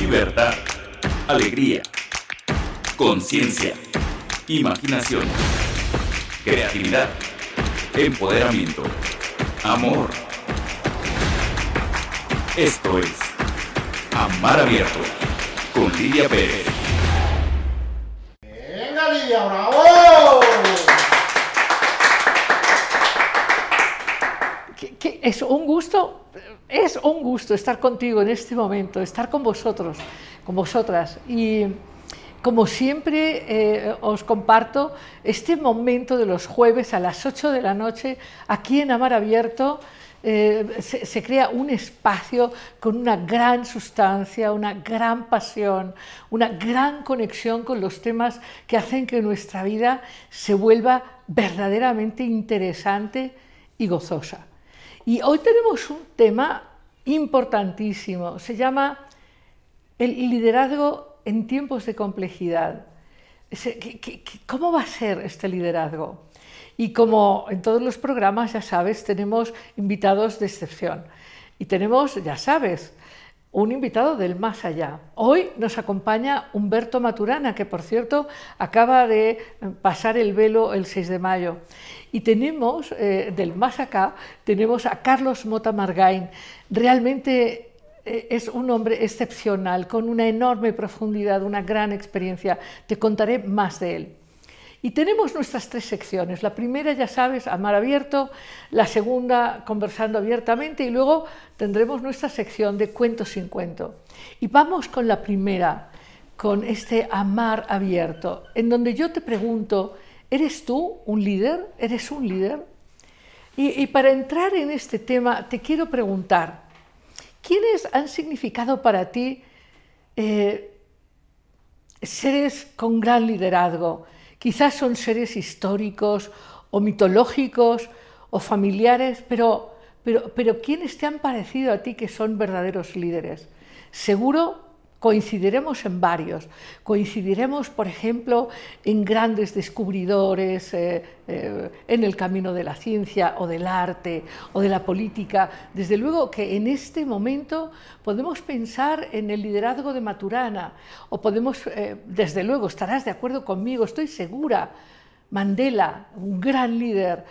libertad, alegría, conciencia, imaginación, creatividad, empoderamiento, amor. Esto es Amar Abierto con Lidia Pérez. Venga Lidia, bravo. que, que es un gusto, es un gusto estar contigo en este momento, estar con vosotros, con vosotras. Y como siempre eh, os comparto este momento de los jueves a las 8 de la noche aquí en Amar Abierto. eh, se, se crea un espacio con una gran sustancia, una gran pasión, una gran conexión con los temas que hacen que nuestra vida se vuelva verdaderamente interesante y gozosa. Y hoy tenemos un tema importantísimo, se llama el liderazgo en tiempos de complejidad. Ese- ¿qué- qué- qué- ¿Cómo va a ser este liderazgo? Y como en todos los programas, ya sabes, tenemos invitados de excepción. Y tenemos, ya sabes, un invitado del más allá. Hoy nos acompaña Humberto Maturana, que por cierto acaba de pasar el velo el 6 de mayo. Y tenemos, eh, del más acá, tenemos a Carlos Mota Margain. Realmente eh, es un hombre excepcional, con una enorme profundidad, una gran experiencia. Te contaré más de él. Y tenemos nuestras tres secciones. La primera, ya sabes, Amar Abierto, la segunda, Conversando Abiertamente, y luego tendremos nuestra sección de Cuentos sin Cuento. Y vamos con la primera, con este Amar Abierto, en donde yo te pregunto, ¿eres tú un líder? ¿Eres un líder? Y, y para entrar en este tema, te quiero preguntar, ¿quiénes han significado para ti eh, seres con gran liderazgo? Quizás son seres históricos o mitológicos o familiares, pero, pero, pero ¿quiénes te han parecido a ti que son verdaderos líderes? Seguro coincidiremos en varios. Coincidiremos, por ejemplo, en grandes descubridores eh, eh, en el camino de la ciencia o del arte o de la política. Desde luego que en este momento podemos pensar en el liderazgo de Maturana o podemos, eh, desde luego, estarás de acuerdo conmigo, estoy segura. Mandela, un gran líder.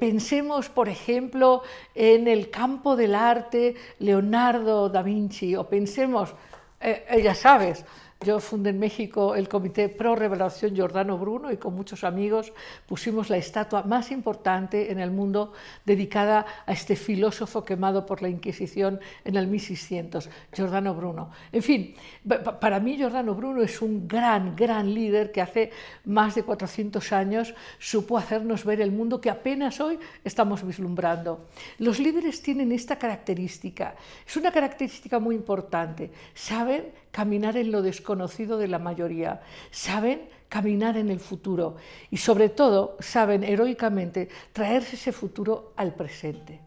Pensemos, por ejemplo, en el campo del arte, Leonardo da Vinci, o pensemos, eh, eh, ya sabes, yo fundé en México el Comité Pro Revelación Giordano Bruno y con muchos amigos pusimos la estatua más importante en el mundo dedicada a este filósofo quemado por la Inquisición en el 1600, Giordano Bruno. En fin, pa- para mí Giordano Bruno es un gran, gran líder que hace más de 400 años supo hacernos ver el mundo que apenas hoy estamos vislumbrando. Los líderes tienen esta característica, es una característica muy importante, saben caminar en lo desconocido de la mayoría, saben caminar en el futuro y sobre todo saben heroicamente traerse ese futuro al presente.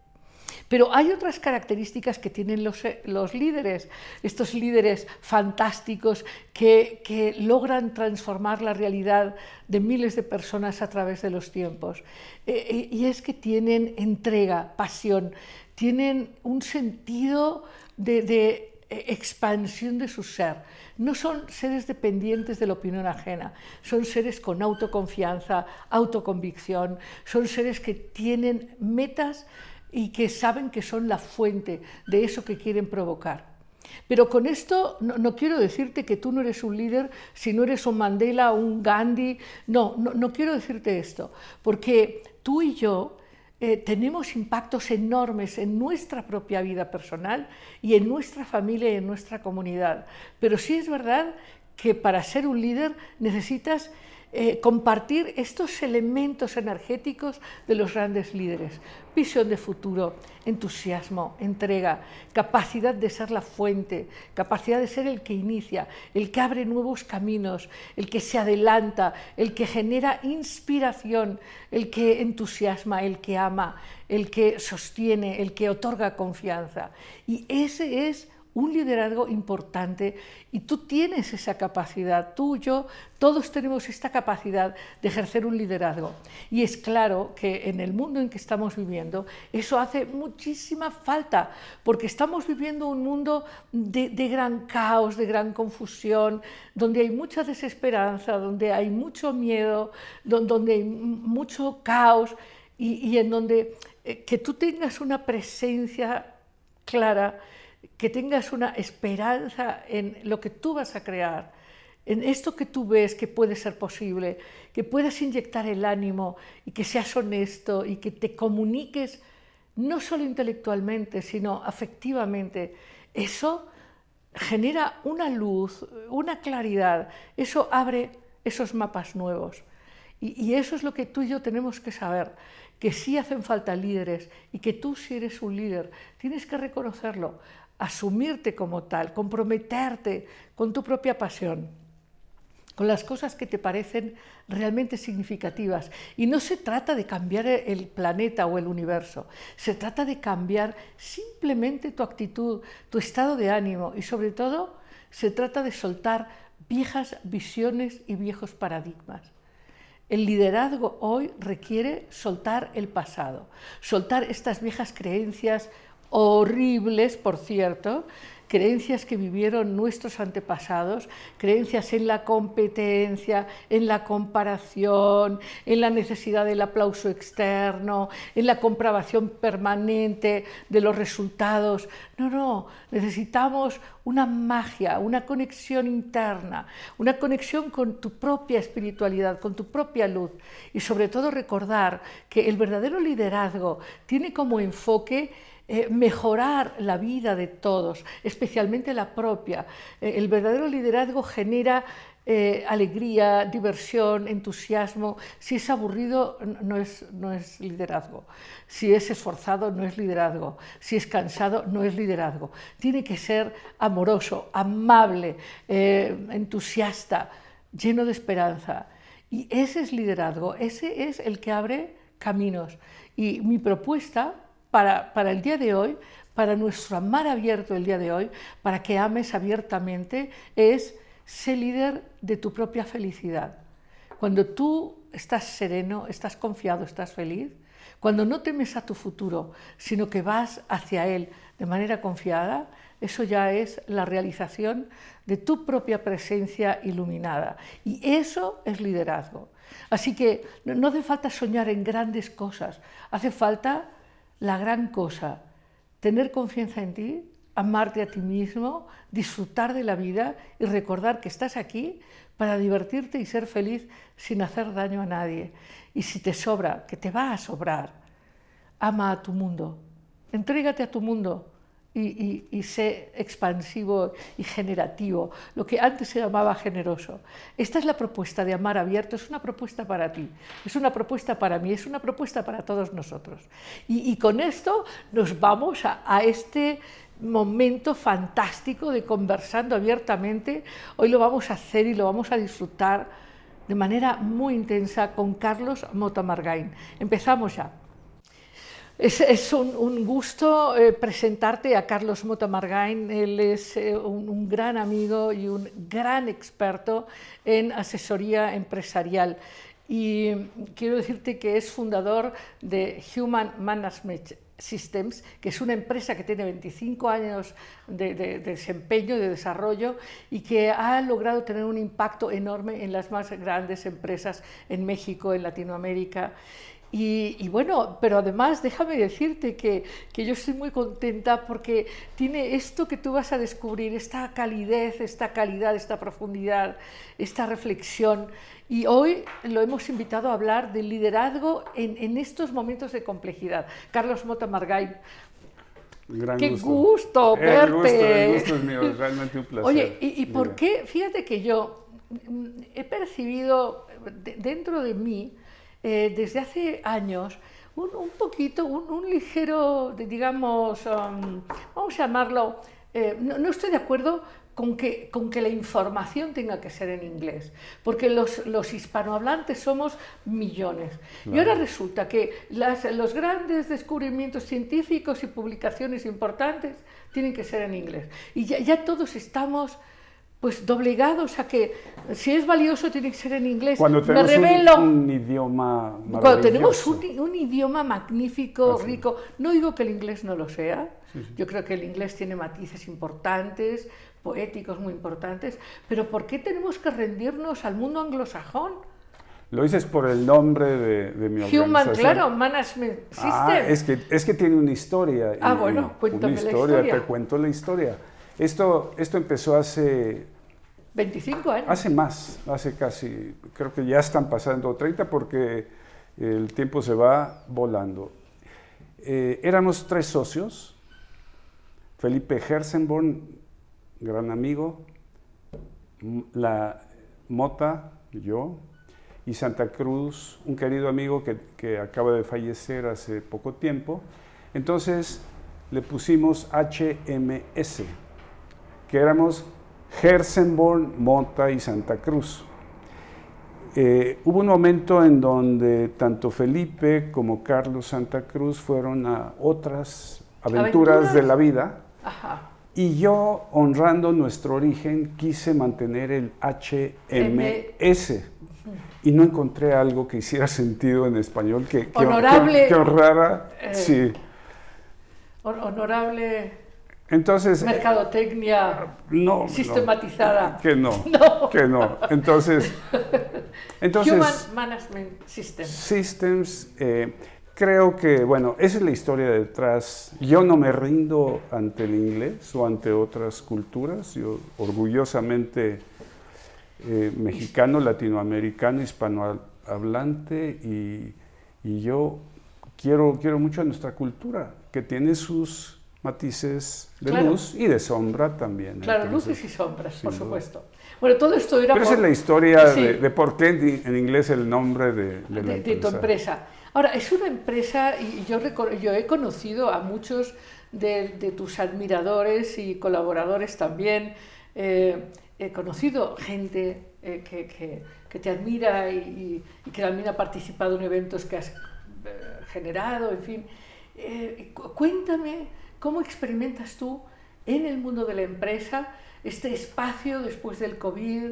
Pero hay otras características que tienen los, eh, los líderes, estos líderes fantásticos que, que logran transformar la realidad de miles de personas a través de los tiempos. Eh, y es que tienen entrega, pasión, tienen un sentido de, eh, expansión de su ser. No son seres dependientes de la opinión ajena, son seres con autoconfianza, autoconvicción, son seres que tienen metas y que saben que son la fuente de eso que quieren provocar. Pero con esto no, no, quiero decirte que tú no eres un líder si no eres un Mandela, un Gandhi. No, no, no quiero decirte esto, porque tú y yo eh, tenemos impactos enormes en nuestra propia vida personal y en nuestra familia y en nuestra comunidad. Pero sí es verdad que para ser un líder necesitas eh, compartir estos elementos energéticos de los grandes líderes. Visión de futuro, entusiasmo, entrega, capacidad de ser la fuente, capacidad de ser el que inicia, el que abre nuevos caminos, el que se adelanta, el que genera inspiración, el que entusiasma, el que ama, el que sostiene, el que otorga confianza. Y ese es un liderazgo importante y tú tienes esa capacidad, tú, yo, todos tenemos esta capacidad de ejercer un liderazgo. Y es claro que en el mundo en que estamos viviendo eso hace muchísima falta, porque estamos viviendo un mundo de, gran caos, de gran confusión, donde hay mucha desesperanza, donde hay mucho miedo, donde hay mucho caos y, en donde eh, que tú tengas una presencia clara, que tengas una esperanza en lo que tú vas a crear, en esto que tú ves que puede ser posible, que puedas inyectar el ánimo y que seas honesto y que te comuniques no solo intelectualmente, sino afectivamente. Eso genera una luz, una claridad, eso abre esos mapas nuevos. Y, eso es lo que tú y yo tenemos que saber, que sí hacen falta líderes y que tú si eres un líder tienes que reconocerlo, asumirte como tal, comprometerte con tu propia pasión con las cosas que te parecen realmente significativas. Y no se trata de cambiar el planeta o el universo, se trata de cambiar simplemente tu actitud, tu estado de ánimo y sobre todo se trata de soltar viejas visiones y viejos paradigmas. El liderazgo hoy requiere soltar el pasado, soltar estas viejas creencias horribles, por cierto, creencias que vivieron nuestros antepasados, creencias en la competencia, en la comparación, en la necesidad del aplauso externo, en la comprobación permanente de los resultados. No, no, necesitamos una magia, una conexión interna, una conexión con tu propia espiritualidad, con tu propia luz y sobre todo recordar que el verdadero liderazgo tiene como enfoque eh, mejorar la vida de todos, especialmente la propia. Eh, el verdadero liderazgo genera eh, alegría, diversión, entusiasmo. Si es aburrido, no es, no es liderazgo. Si es esforzado, no es liderazgo. Si es cansado, no es liderazgo. Tiene que ser amoroso, amable, entusiasta, lleno de esperanza. Y ese es liderazgo, ese es el que abre caminos. Y mi propuesta para, el día de hoy, para nuestro amar abierto el día de hoy, para que ames abiertamente, es ser líder de tu propia felicidad. Cuando tú estás sereno, estás confiado, estás feliz, cuando no temes a tu futuro, sino que vas hacia él de manera confiada, eso ya es la realización de tu propia presencia iluminada. Y eso es liderazgo. Así que no hace falta soñar en grandes cosas, hace falta la gran cosa, tener confianza en ti, amarte a ti mismo, disfrutar de la vida y recordar que estás aquí para divertirte y ser feliz sin hacer daño a nadie. Y si te sobra, que te va a sobrar, ama a tu mundo, entrégate a tu mundo y, sé expansivo y generativo, lo que antes se llamaba generoso. Esta es la propuesta de amar abierto, es una propuesta para ti, es una propuesta para mí, es una propuesta para todos nosotros. Y, con esto nos vamos a, a este momento fantástico de conversando abiertamente. Hoy lo vamos a hacer y lo vamos a disfrutar de manera muy intensa con Carlos Motamargain. Empezamos ya. Es, un, gusto eh, presentarte a Carlos Motamargain. Él es eh, un, gran amigo y un gran experto en asesoría empresarial. Y quiero decirte que es fundador de Human Management Systems, que es una empresa que tiene 25 años de, de, desempeño y de desarrollo y que ha logrado tener un impacto enorme en las más grandes empresas en México, en Latinoamérica. Y, bueno, pero además déjame decirte que, que, yo estoy muy contenta porque tiene esto que tú vas a descubrir, esta calidez, esta calidad, esta profundidad, esta reflexión. Y hoy lo hemos invitado a hablar del liderazgo en, en estos momentos de complejidad. Carlos Mota Margay. ¡Qué gusto, verte! El gusto, es mío, realmente un placer. Oye, ¿y, y por qué? Fíjate que yo mm, he percibido dentro de mí eh, desde hace años un, poquito, un, ligero, digamos, um, vamos a llamarlo, eh, no, estoy de acuerdo con que, con que la información tenga que ser en inglés, porque los, los hispanohablantes somos millones. Y ahora resulta que las, los grandes descubrimientos científicos y publicaciones importantes tienen que ser en inglés. Y ya, ya todos estamos pues doblegados a que si es valioso tiene que ser en inglés. Cuando tenemos Me revelo. Un, un, idioma Cuando tenemos un, un idioma magnífico, Así. rico, no digo que el inglés no lo sea, Sí, sí. yo creo que el inglés tiene matices importantes, poéticos muy importantes, pero ¿por qué tenemos que rendirnos al mundo anglosajón? Lo dices por el nombre de, de mi Human, organización. claro, Management System. Ah, es que, es que tiene una historia. Ah, y- bueno, cuéntame una la historia. Te cuento la historia. Esto, esto empezó hace, 25 años. hace más, hace casi, creo que ya están pasando 30 porque el tiempo se va volando. Eh, éramos tres socios, Felipe Hersenborn, gran amigo, la Mota, yo, y Santa Cruz, un querido amigo que, que acaba de fallecer hace poco tiempo. Entonces le pusimos HMS, que éramos Hersenborn, Mota y Santa Cruz. Eh, hubo un momento en donde tanto Felipe como Carlos Santa Cruz fueron a otras aventuras, ¿Aventuras? de la vida Ajá. y yo, honrando nuestro origen, quise mantener el HMS y no encontré algo que hiciera sentido en español que, que, Honorable, que- que honrara. eh, sí. Hon- Honorable Entonces, mercadotecnia no, no, sistematizada. que no, No. que no. Entonces, entonces Human Management System. Systems, eh, creo que, bueno, esa es la historia detrás. Yo no me rindo ante el inglés o ante otras culturas. Yo orgullosamente eh, mexicano, latinoamericano, hispanohablante y, y yo quiero, quiero mucho a nuestra cultura, que tiene sus matices de Claro. luz y de sombra también. Claro, Entonces, luces y sombras, por duda. supuesto. Bueno, todo esto era Pero esa es la historia Sí. de, de por qué en, inglés el nombre de, de la de, de tu empresa. Ahora, es una empresa, y yo, yo he conocido a muchos de, tus admiradores y colaboradores también. eh, he conocido gente eh, que, que- que te admira y, que también ha participado en eventos que has eh, generado, en fin. Eh, cu- cuéntame cómo experimentas tú en el mundo de la empresa este espacio después del COVID,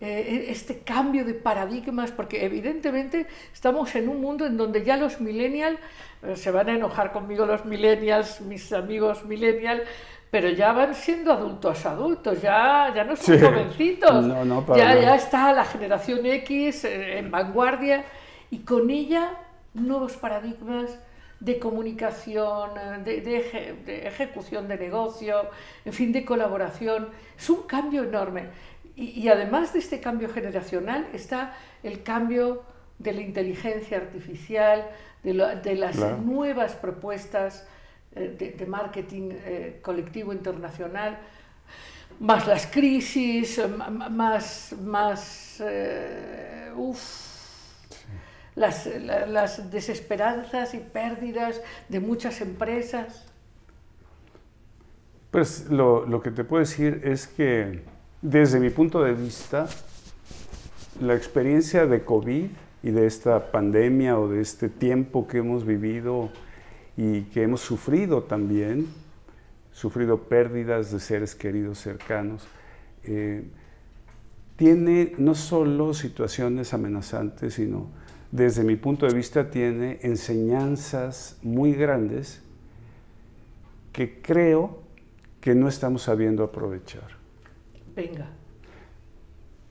eh, este cambio de paradigmas, porque evidentemente estamos en un mundo en donde ya los millennials, eh, se van a enojar conmigo los millennials, mis amigos millennials, pero ya van siendo adultos adultos, ya, ya no son Sí. jovencitos, No, no, ya, ya está la generación X eh, en vanguardia y con ella nuevos paradigmas de comunicación, de, de eje- de ejecución de negocio, en fin, de colaboración. Es un cambio enorme. Y, y además de este cambio generacional está el cambio de la inteligencia artificial, de, lo- de las Claro. nuevas propuestas eh, de, marketing eh, colectivo internacional, más las crisis, más, más eh, uf, las, la- las desesperanzas y pérdidas de muchas empresas. Pues lo, lo que te puedo decir es que desde mi punto de vista, la experiencia de COVID y de esta pandemia o de este tiempo que hemos vivido y que hemos sufrido también, sufrido pérdidas de seres queridos cercanos, eh, tiene no solo situaciones amenazantes, sino desde mi punto de vista tiene enseñanzas muy grandes que creo que no estamos sabiendo aprovechar. Venga,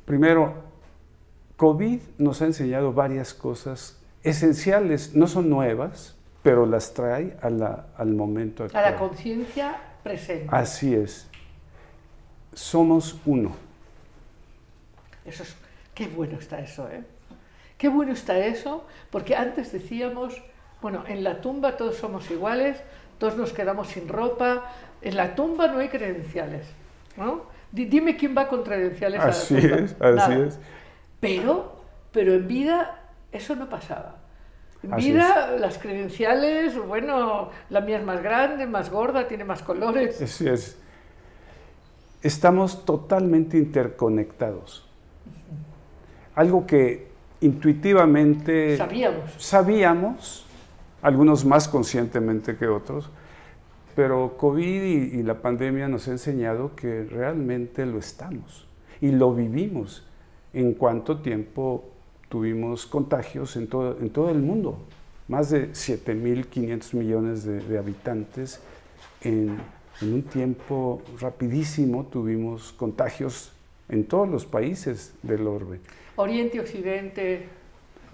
Primero, COVID nos ha enseñado varias cosas esenciales, no son nuevas, pero las trae a la- al momento a actual. la conciencia presente. Así es. Somos uno. Eso es, qué bueno está eso, ¿eh? Qué bueno está eso, porque antes decíamos, bueno, en la tumba todos somos iguales, todos nos quedamos sin ropa, en la tumba no hay credenciales, ¿no? Di- Dime quién va con credenciales Así a la tumba. es, así Nada. es. Pero, pero en vida eso no pasaba. En Así vida las credenciales, bueno, la mía es más grande, más gorda, tiene más colores. Así es. estamos totalmente interconectados. Algo que intuitivamente Sabíamos. sabíamos, algunos más conscientemente que otros, pero COVID y, y la pandemia nos ha enseñado que realmente lo estamos y lo vivimos en cuánto tiempo tuvimos contagios en todo, en todo el mundo. Más de 7.500 millones de, de habitantes. En, en un tiempo rapidísimo tuvimos contagios en todos los países del orbe. Oriente, Occidente.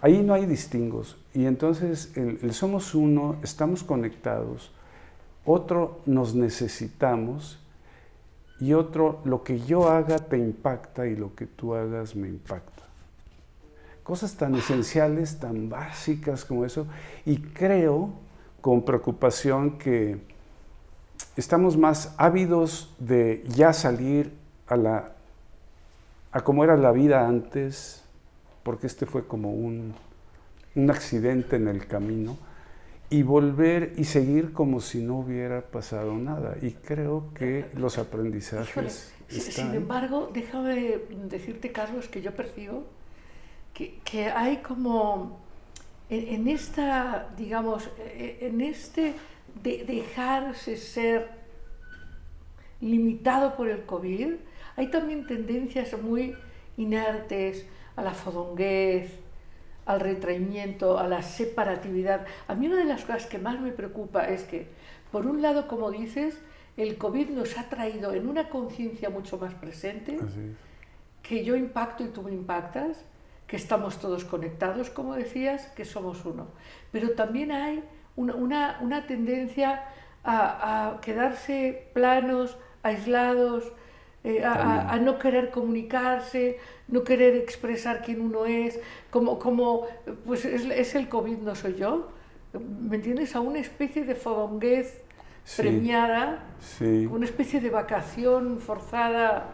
Ahí no hay distingos. Y entonces el, el somos uno, estamos conectados. Otro nos necesitamos y otro lo que yo haga te impacta y lo que tú hagas me impacta. Cosas tan esenciales, tan básicas como eso. Y creo con preocupación que estamos más ávidos de ya salir a la a cómo era la vida antes, porque este fue como un, un accidente en el camino, y volver y seguir como si no hubiera pasado nada. Y creo que los Híjole, aprendizajes si- sin embargo, déjame decirte, Carlos, que yo percibo que, que hay como en, en esta, digamos, eh, en este de dejarse ser limitado por el COVID, hay también tendencias muy inertes a la fodonguez, al retraimiento, a la separatividad. A mí una de las cosas que más me preocupa es que, por un lado, como dices, el COVID nos ha traído en una conciencia mucho más presente, es. que yo impacto y tú me impactas, que estamos todos conectados, como decías, que somos uno. Pero también hay una, una- una tendencia a, a quedarse planos, aislados, eh, a- a, no querer comunicarse, no querer expresar quién uno es, como, como pues es, es el COVID, no soy yo. ¿Me entiendes? A una especie de fodonguez Sí. premiada, Sí. una especie de vacación forzada,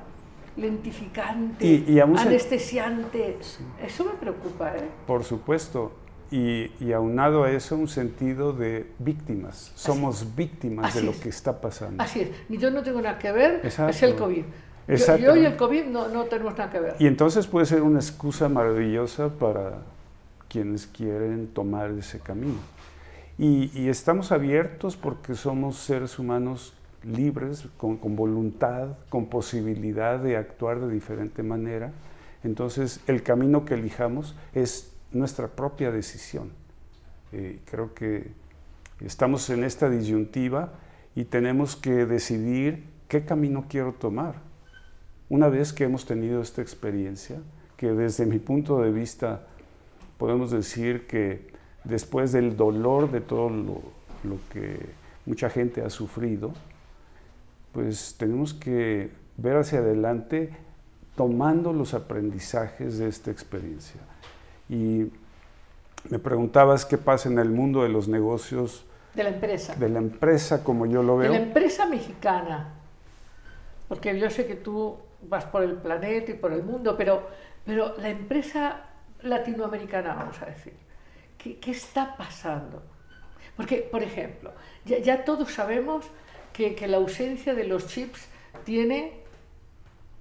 lentificante, Y- y anestesiante. Eso me preocupa, ¿eh? Por supuesto. Y, y aunado a eso, un sentido de víctimas. Somos víctimas Así de lo es. que está pasando. Así es. Ni yo no tengo nada que ver, es Exacto. el COVID. Yo, yo y el COVID no, no tenemos nada que ver. Y entonces puede ser una excusa maravillosa para quienes quieren tomar ese camino. Y, y estamos abiertos porque somos seres humanos libres, con, con voluntad, con posibilidad de actuar de diferente manera. Entonces el camino que elijamos es nuestra propia decisión. Eh, creo que estamos en esta disyuntiva y tenemos que decidir qué camino quiero tomar. Una vez que hemos tenido esta experiencia, que desde mi punto de vista podemos decir que después del dolor de todo lo, lo que mucha gente ha sufrido, pues tenemos que ver hacia adelante tomando los aprendizajes de esta experiencia. Y me preguntabas qué pasa en el mundo de los negocios, De la empresa. de la empresa como yo lo De veo. la empresa mexicana. Porque yo sé que tú vas por el planeta y por el mundo, pero, pero la empresa latinoamericana, vamos a decir, ¿qué, qué está pasando? Porque, por ejemplo, ya, ya todos sabemos que, que la ausencia de los chips tiene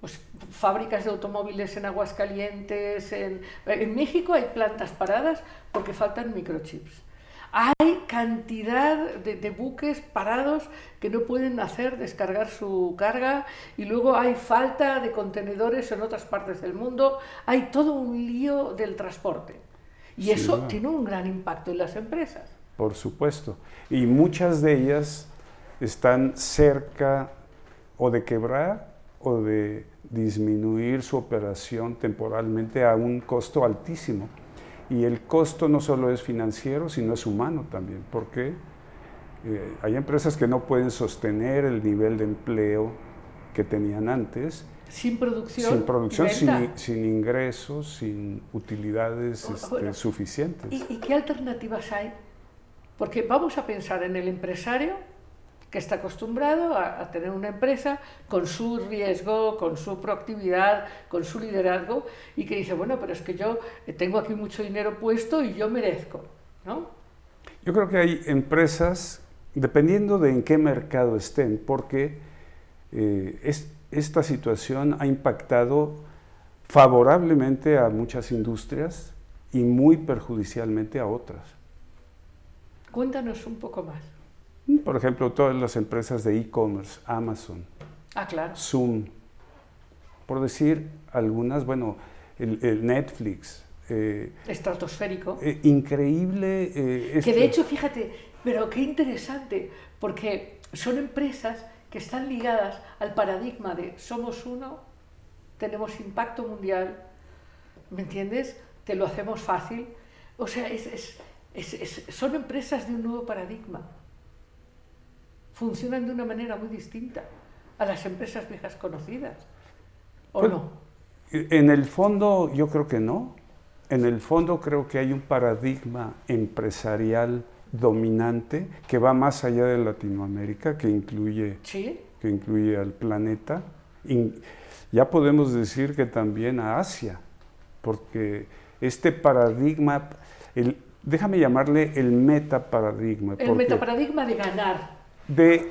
pues, fábricas de automóviles en Aguascalientes, en, en México hay plantas paradas porque faltan microchips. Hay cantidad de, de buques parados que no pueden hacer descargar su carga y luego hay falta de contenedores en otras partes del mundo. Hay todo un lío del transporte. Y Sí, eso tiene un gran impacto en las empresas. Por supuesto. Y muchas de ellas están cerca o de quebrar o de disminuir su operación temporalmente a un costo altísimo. Y el costo no solo es financiero, sino es humano también, porque eh, hay empresas que no pueden sostener el nivel de empleo que tenían antes, Sin producción. sin producción, sin, sin ingresos, sin utilidades Bueno, este, bueno, suficientes. ¿Y, y qué alternativas hay? Porque vamos a pensar en el empresario que está acostumbrado a, a tener una empresa con su riesgo, con su proactividad, con su liderazgo y que dice, bueno, pero es que yo eh, tengo aquí mucho dinero puesto y yo merezco, ¿no? Yo creo que hay empresas, dependiendo de en qué mercado estén, porque eh, es, esta situación ha impactado favorablemente a muchas industrias y muy perjudicialmente a otras. Cuéntanos un poco más. Por ejemplo, todas las empresas de e-commerce, Amazon, Ah, claro. Zoom, por decir algunas, bueno, el, el Netflix. eh, Estratosférico. eh, increíble. eh, Que este- de hecho, fíjate, pero qué interesante, porque son empresas que están ligadas al paradigma de somos uno, tenemos impacto mundial, ¿me entiendes? Te lo hacemos fácil. O sea, es- es- es- es- son empresas de un nuevo paradigma. Funcionan de una manera muy distinta a las empresas viejas conocidas. ¿O Pues- no? En el fondo yo creo que no. En el fondo creo que hay un paradigma empresarial dominante que va más allá de Latinoamérica, que incluye, Sí, que incluye al planeta. In- ya podemos decir que también a Asia, porque este paradigma, el, déjame llamarle el metaparadigma. el porque- metaparadigma de ganar. De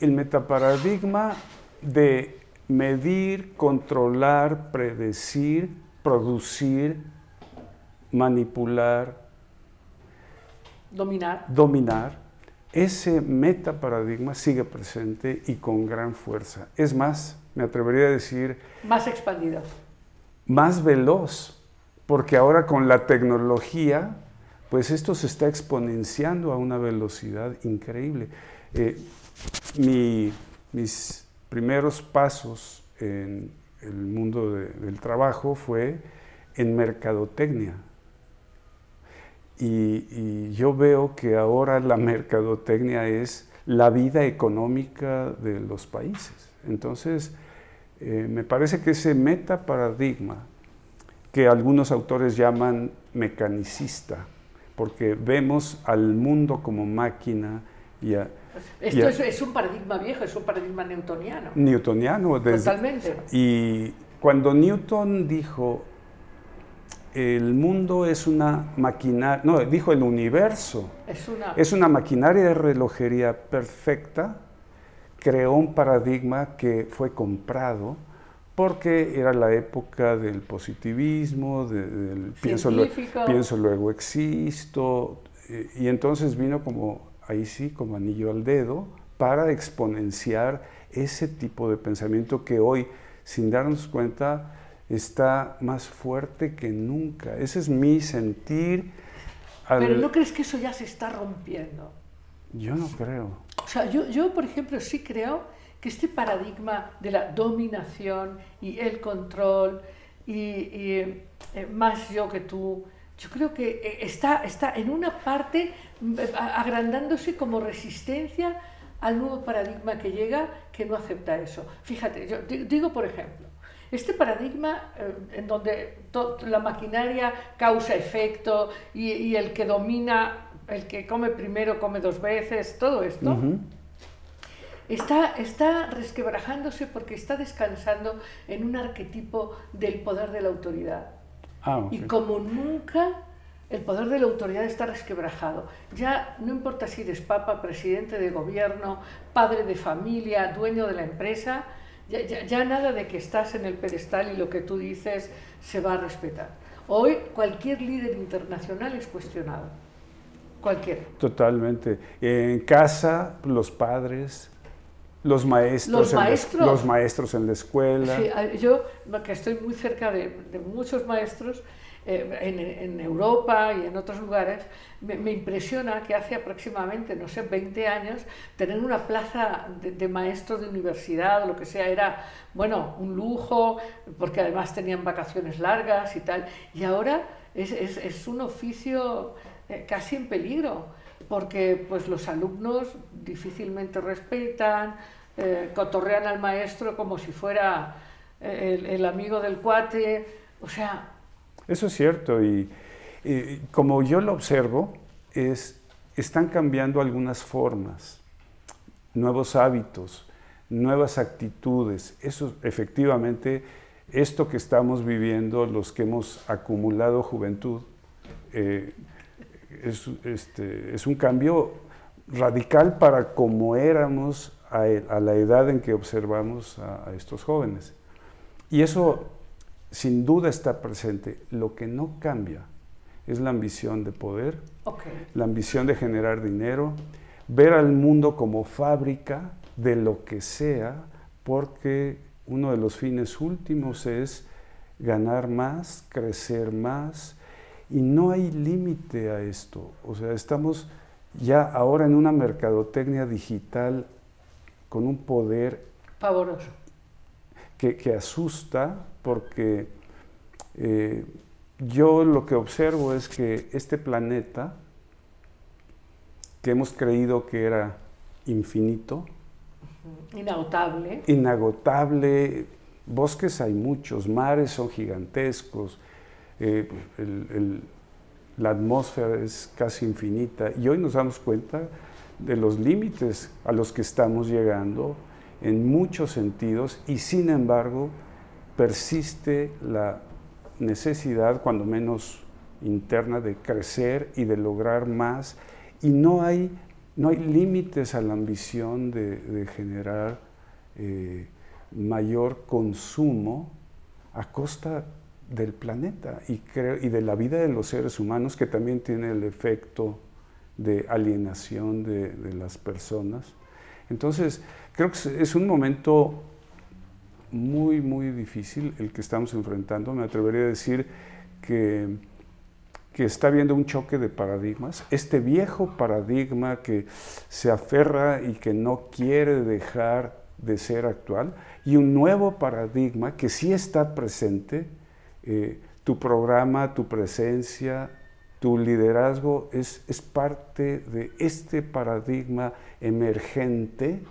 el metaparadigma de medir, controlar, predecir, producir, manipular, Dominar. dominar, ese metaparadigma sigue presente y con gran fuerza. Es más, me atrevería a decir, Más expandido. más veloz, porque ahora con la tecnología, pues esto se está exponenciando a una velocidad increíble. Eh, mi- mis primeros pasos en el mundo de- del trabajo fue en mercadotecnia. Y, yo veo que ahora la mercadotecnia es la vida económica de los países. Entonces, eh, me parece que ese metaparadigma, que algunos autores llaman mecanicista, porque vemos al mundo como máquina y a- Esto es, es un paradigma viejo, es un paradigma newtoniano. newtoniano. desde- Totalmente. y cuando Newton dijo, el mundo es una maquinaria, no, dijo el universo, Es una. es una maquinaria de relojería perfecta, creó un paradigma que fue comprado porque era la época del positivismo, de- del pienso, Científico. pienso luego existo, eh, y entonces vino como, ahí sí, como anillo al dedo, para exponenciar ese tipo de pensamiento que hoy, sin darnos cuenta, está más fuerte que nunca. Ese es mi sentir. al- Pero ¿no crees que eso ya se está rompiendo? Yo no creo. O sea, yo, yo, por ejemplo, sí creo que este paradigma de la dominación y el control y, y, eh, más yo que tú, yo creo que eh, está, está en una parte mm, eh, agrandándose como resistencia al nuevo paradigma que llega que no acepta eso. Fíjate, yo di- digo por ejemplo, este paradigma eh, en donde la maquinaria causa efecto y, y el que domina, el que come primero come dos veces, todo esto, está, está resquebrajándose porque está descansando en un arquetipo del poder de la autoridad. Ah. Y como nunca el poder de la autoridad está resquebrajado. Ya no importa si eres papa, presidente de gobierno, padre de familia, dueño de la empresa, ya, ya- ya nada de que estás en el pedestal y lo que tú dices se va a respetar. Hoy cualquier líder internacional es cuestionado. Cualquiera. Totalmente. En casa, los padres, los maestros, Los en la- maestros. los maestros en la escuela. Sí, yo, que estoy muy cerca de, de muchos maestros eh, en, en Europa y en otros lugares, me, me impresiona que hace aproximadamente, no sé, 20 años, tener una plaza de, de maestro de universidad o lo que sea era, bueno, un lujo, porque además tenían vacaciones largas y tal. Y ahora es, es- es un oficio eh, casi en peligro, porque pues, los alumnos difícilmente respetan, eh, cotorrean al maestro como si fuera eh, el, el amigo del cuate, o sea, Eso es cierto y, y como yo lo observo, es, están cambiando algunas formas, nuevos hábitos, nuevas actitudes. Eso efectivamente, esto que estamos viviendo, los que hemos acumulado juventud, eh, es, este, es un cambio radical para como éramos a, e, a, la edad en que observamos a, a estos jóvenes. Y eso sin duda está presente. Lo que no cambia es la ambición de poder, Okay. la ambición de generar dinero, ver al mundo como fábrica de lo que sea, porque uno de los fines últimos es ganar más, crecer más, y no hay límite a esto. O sea, estamos ya ahora en una mercadotecnia digital con un poder Pavoroso. que, que asusta porque eh, yo lo que observo es que este planeta, que hemos creído que era infinito, Inagotable. inagotable, bosques hay muchos, mares son gigantescos, eh, la atmósfera es casi infinita. Y hoy nos damos cuenta de los límites a los que estamos llegando en muchos sentidos y sin embargo persiste la necesidad, cuando menos interna, de crecer y de lograr más. Y no hay, no hay límites a la ambición de, de generar eh, mayor consumo a costa del planeta y, de la vida de los seres humanos que también tiene el efecto de alienación de, las personas. Entonces, creo que es- es un momento muy, muy difícil el que estamos enfrentando. Me atrevería a decir que, que está habiendo un choque de paradigmas. Este viejo paradigma que se aferra y que no quiere dejar de ser actual y un nuevo paradigma que sí está presente. Eh, tu programa, tu presencia, tu liderazgo es, es parte de este paradigma emergente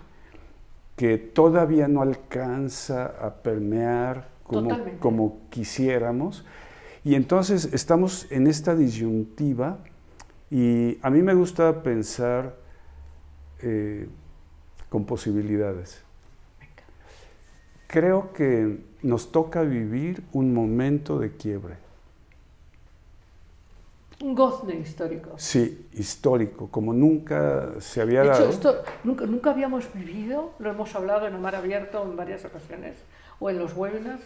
que todavía no alcanza a permear como, como quisiéramos. Y entonces estamos en esta disyuntiva y a mí me gusta pensar eh, con posibilidades. Creo que nos toca vivir un momento de quiebre. Un gozne histórico. Sí, histórico, como nunca se había De hecho, dado. esto nunca, nunca habíamos vivido, lo hemos hablado en Amar Abierto en varias ocasiones o en los webinars,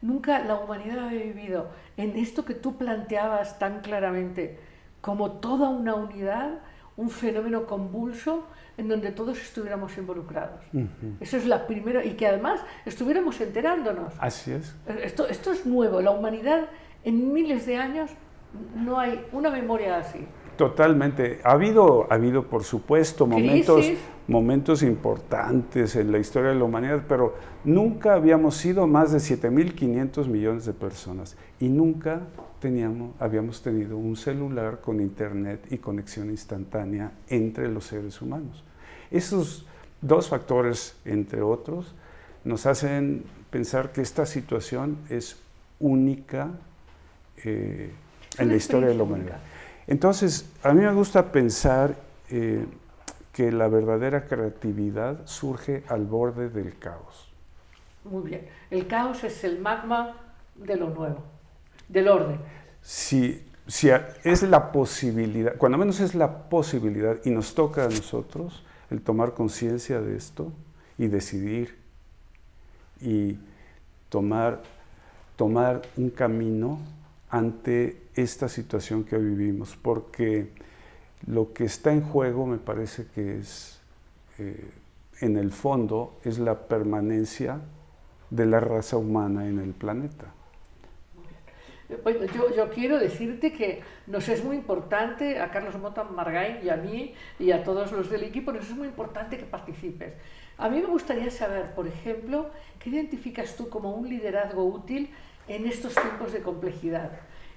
nunca la humanidad había vivido en esto que tú planteabas tan claramente, como toda una unidad, un fenómeno convulso en donde todos estuviéramos involucrados. Ujú. Eso es la primera, y que además estuviéramos enterándonos. Así es. Esto, esto es nuevo, la humanidad en miles de años no hay una memoria así. Totalmente. Ha habido, ha habido por supuesto, momentos, Crisis. momentos importantes en la historia de la humanidad, pero nunca habíamos sido más de 7.500 millones de personas y nunca teníamos, habíamos tenido un celular con internet y conexión instantánea entre los seres humanos. Esos dos factores, entre otros, nos hacen pensar que esta situación es única eh, en la historia de la humanidad. Entonces, a mí me gusta pensar eh, que la verdadera creatividad surge al borde del caos. Muy bien. El caos es el magma de lo nuevo, del orden. Si, si es la posibilidad, cuando menos es la posibilidad, y nos toca a nosotros el tomar conciencia de esto y decidir y tomar, tomar un camino ante esta situación que vivimos, porque lo que está en juego me parece que es, eh, en el fondo, es la permanencia de la raza humana en el planeta. Bueno, yo, yo quiero decirte que nos es muy importante, a Carlos Mota Margain y a mí y a todos los del equipo, nos es muy importante que participes. A mí me gustaría saber, por ejemplo, qué identificas tú como un liderazgo útil en estos tiempos de complejidad.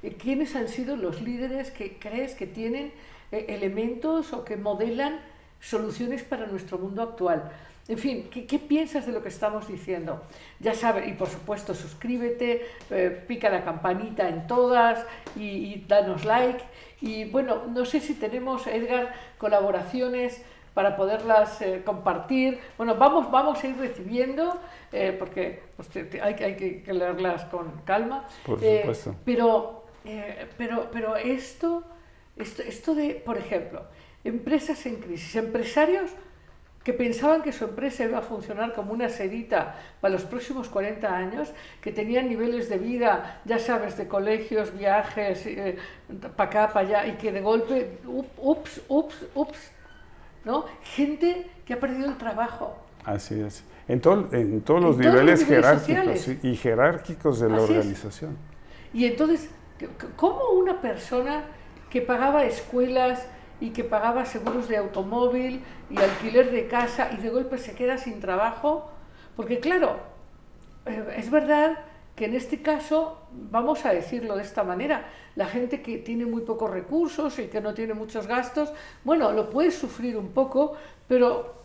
Eh, ¿Quiénes han sido los líderes que crees que tienen eh, elementos o que modelan soluciones para nuestro mundo actual? En fin, ¿qué, piensas de lo que estamos diciendo? Ya sabes, y por supuesto suscríbete, eh, pica la campanita en todas y danos like. Y bueno, no sé si tenemos, Edgar, colaboraciones para poderlas eh, compartir. Bueno, vamos, vamos a ir recibiendo, eh, porque pues, hay, que- hay que- que leerlas con calma. Por Eh, supuesto. pero, eh, pero, pero esto, esto, esto de, por ejemplo, empresas en crisis, empresarios que pensaban que su empresa iba a funcionar como una sedita para los próximos 40 años, que tenían niveles de vida, ya sabes, de colegios, viajes, eh, para acá, para allá, y que de golpe, ups, ups, ups, ¿no? Gente que ha perdido el trabajo. Así es. En, todo, en todos los niveles jerárquicos y jerárquicos de la organización. Y entonces, ¿cómo una persona que pagaba escuelas, y que pagaba seguros de automóvil y alquiler de casa y de golpe se queda sin trabajo, porque claro, eh, es verdad que en este caso, vamos a decirlo de esta manera, la gente que tiene muy pocos recursos y que no tiene muchos gastos, bueno, lo puede sufrir un poco, pero,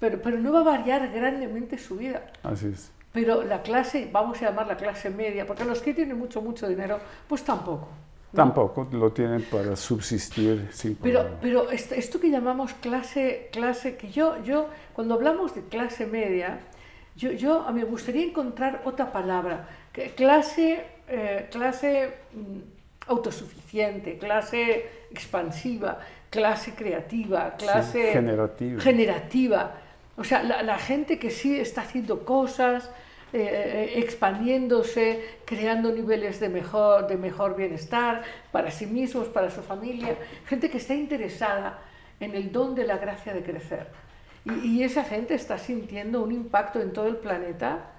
pero, pero no va a variar grandemente su vida. Así es. Pero la clase, vamos a llamar la clase media, porque los que tienen mucho, mucho dinero, pues tampoco. Tampoco lo tienen para subsistir sin Pero, pero esto, que llamamos clase, clase, que yo, yo, cuando hablamos de clase media, yo, yo me gustaría encontrar otra palabra, clase, eh, clase mm, autosuficiente, clase expansiva, clase creativa, clase generativa. generativa. O sea, la, la gente que sí está haciendo cosas, eh, eh, expandiéndose, creando niveles de mejor, de mejor bienestar para sí mismos, para su familia, gente que está interesada en el don de la gracia de crecer. Y, esa gente está sintiendo un impacto en todo el planeta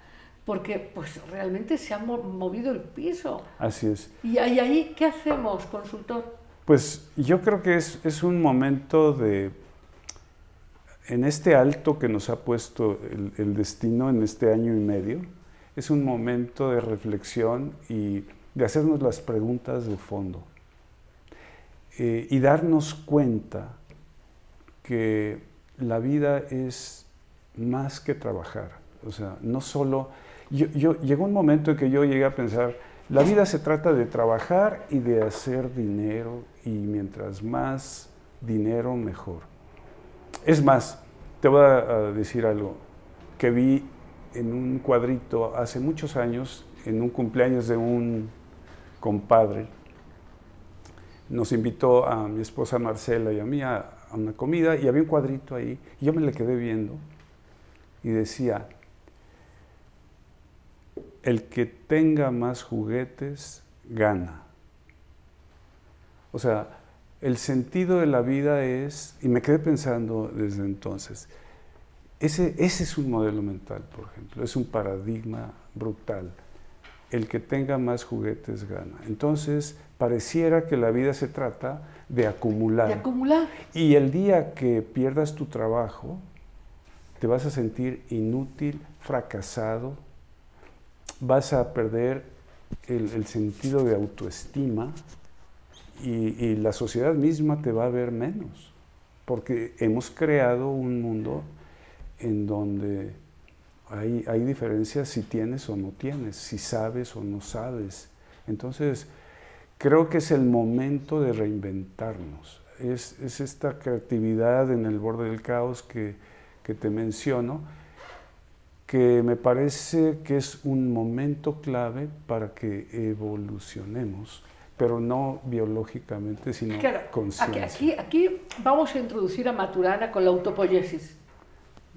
porque pues realmente se ha movido el piso. Así es. ¿Y ahí qué hacemos, consultor? Pues yo creo que es, es un momento de en este alto que nos ha puesto el, destino en este año y medio, es un momento de reflexión y de hacernos las preguntas de fondo eh, y darnos cuenta que la vida es más que trabajar. O sea, no solo... Yo, llegó un momento en que yo llegué a pensar, la vida se trata de trabajar y de hacer dinero y mientras más dinero, mejor. Es más, te voy a decir algo que vi en un cuadrito hace muchos años, en un cumpleaños de un compadre. Nos invitó a mi esposa Marcela y a mí a, una comida y había un cuadrito ahí. Y yo me le quedé viendo y decía, el que tenga más juguetes gana. O sea, el sentido de la vida es, y me quedé pensando desde entonces, ese, ese es un modelo mental, por ejemplo, es un paradigma brutal. El que tenga más juguetes gana. Entonces, pareciera que la vida se trata de acumular. De acumular. Y el día que pierdas tu trabajo, te vas a sentir inútil, fracasado, vas a perder el, el sentido de autoestima, y, la sociedad misma te va a ver menos, porque hemos creado un mundo en donde hay, hay diferencias si tienes o no tienes, si sabes o no sabes. Entonces, creo que es el momento de reinventarnos. Es, es esta creatividad en el borde del caos que, que te menciono, que me parece que es un momento clave para que evolucionemos pero no biológicamente, sino claro. Aquí, aquí, vamos a introducir a Maturana con la autopoiesis.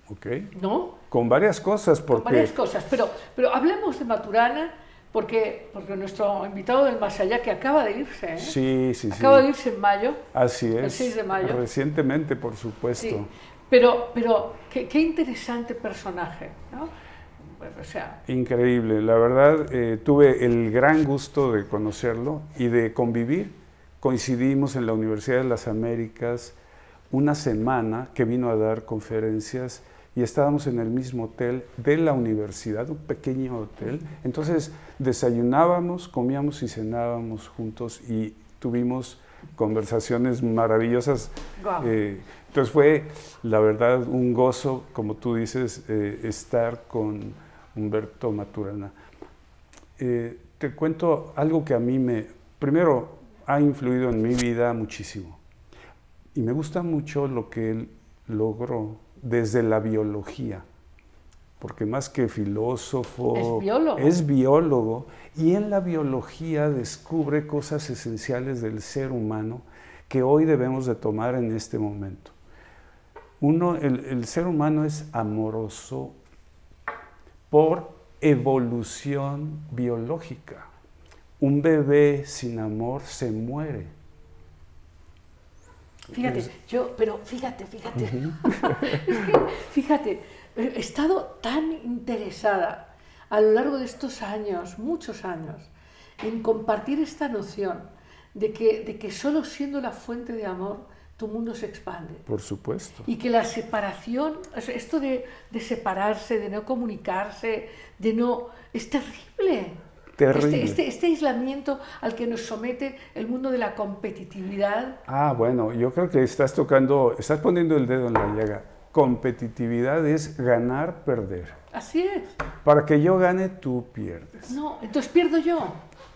Ok. ¿No? Con varias cosas, porque... Con varias cosas, pero, pero hablemos de Maturana porque, porque nuestro invitado del más allá, que acaba de irse, ¿eh? Sí, sí, acaba de irse en mayo. Así es. El 6 de mayo. Recientemente, por supuesto. Sí. Pero, pero qué, qué interesante personaje, ¿no? Increíble, la verdad eh, tuve el gran gusto de conocerlo y de convivir. Coincidimos en la Universidad de las Américas una semana que vino a dar conferencias y estábamos en el mismo hotel de la universidad, un pequeño hotel. Entonces desayunábamos, comíamos y cenábamos juntos y tuvimos conversaciones maravillosas. Eh, entonces fue, la verdad, un gozo, como tú dices, eh, estar con Humberto Maturana. Eh, te cuento algo que a mí me, primero, ha influido en mi vida muchísimo. Y me gusta mucho lo que él logró desde la biología, porque más que filósofo, es biólogo. es biólogo. Y en la biología descubre cosas esenciales del ser humano que hoy debemos de tomar en este momento. Uno, el, el ser humano es amoroso por evolución biológica. Un bebé sin amor se muere. Fíjate, yo, pero fíjate, fíjate. es que, fíjate, he estado tan interesada a lo largo de estos años, muchos años, en compartir esta noción de que, de que solo siendo la fuente de amor tu mundo se expande. Por supuesto. Y que la separación, esto de, de separarse, de no comunicarse, de no... es terrible. Terrible. Este, este, este aislamiento al que nos somete el mundo de la competitividad. Ah, bueno, yo creo que estás tocando, estás poniendo el dedo en la llaga. Competitividad es ganar, perder. Así es. Para que yo gane, tú pierdes. No, entonces pierdo yo.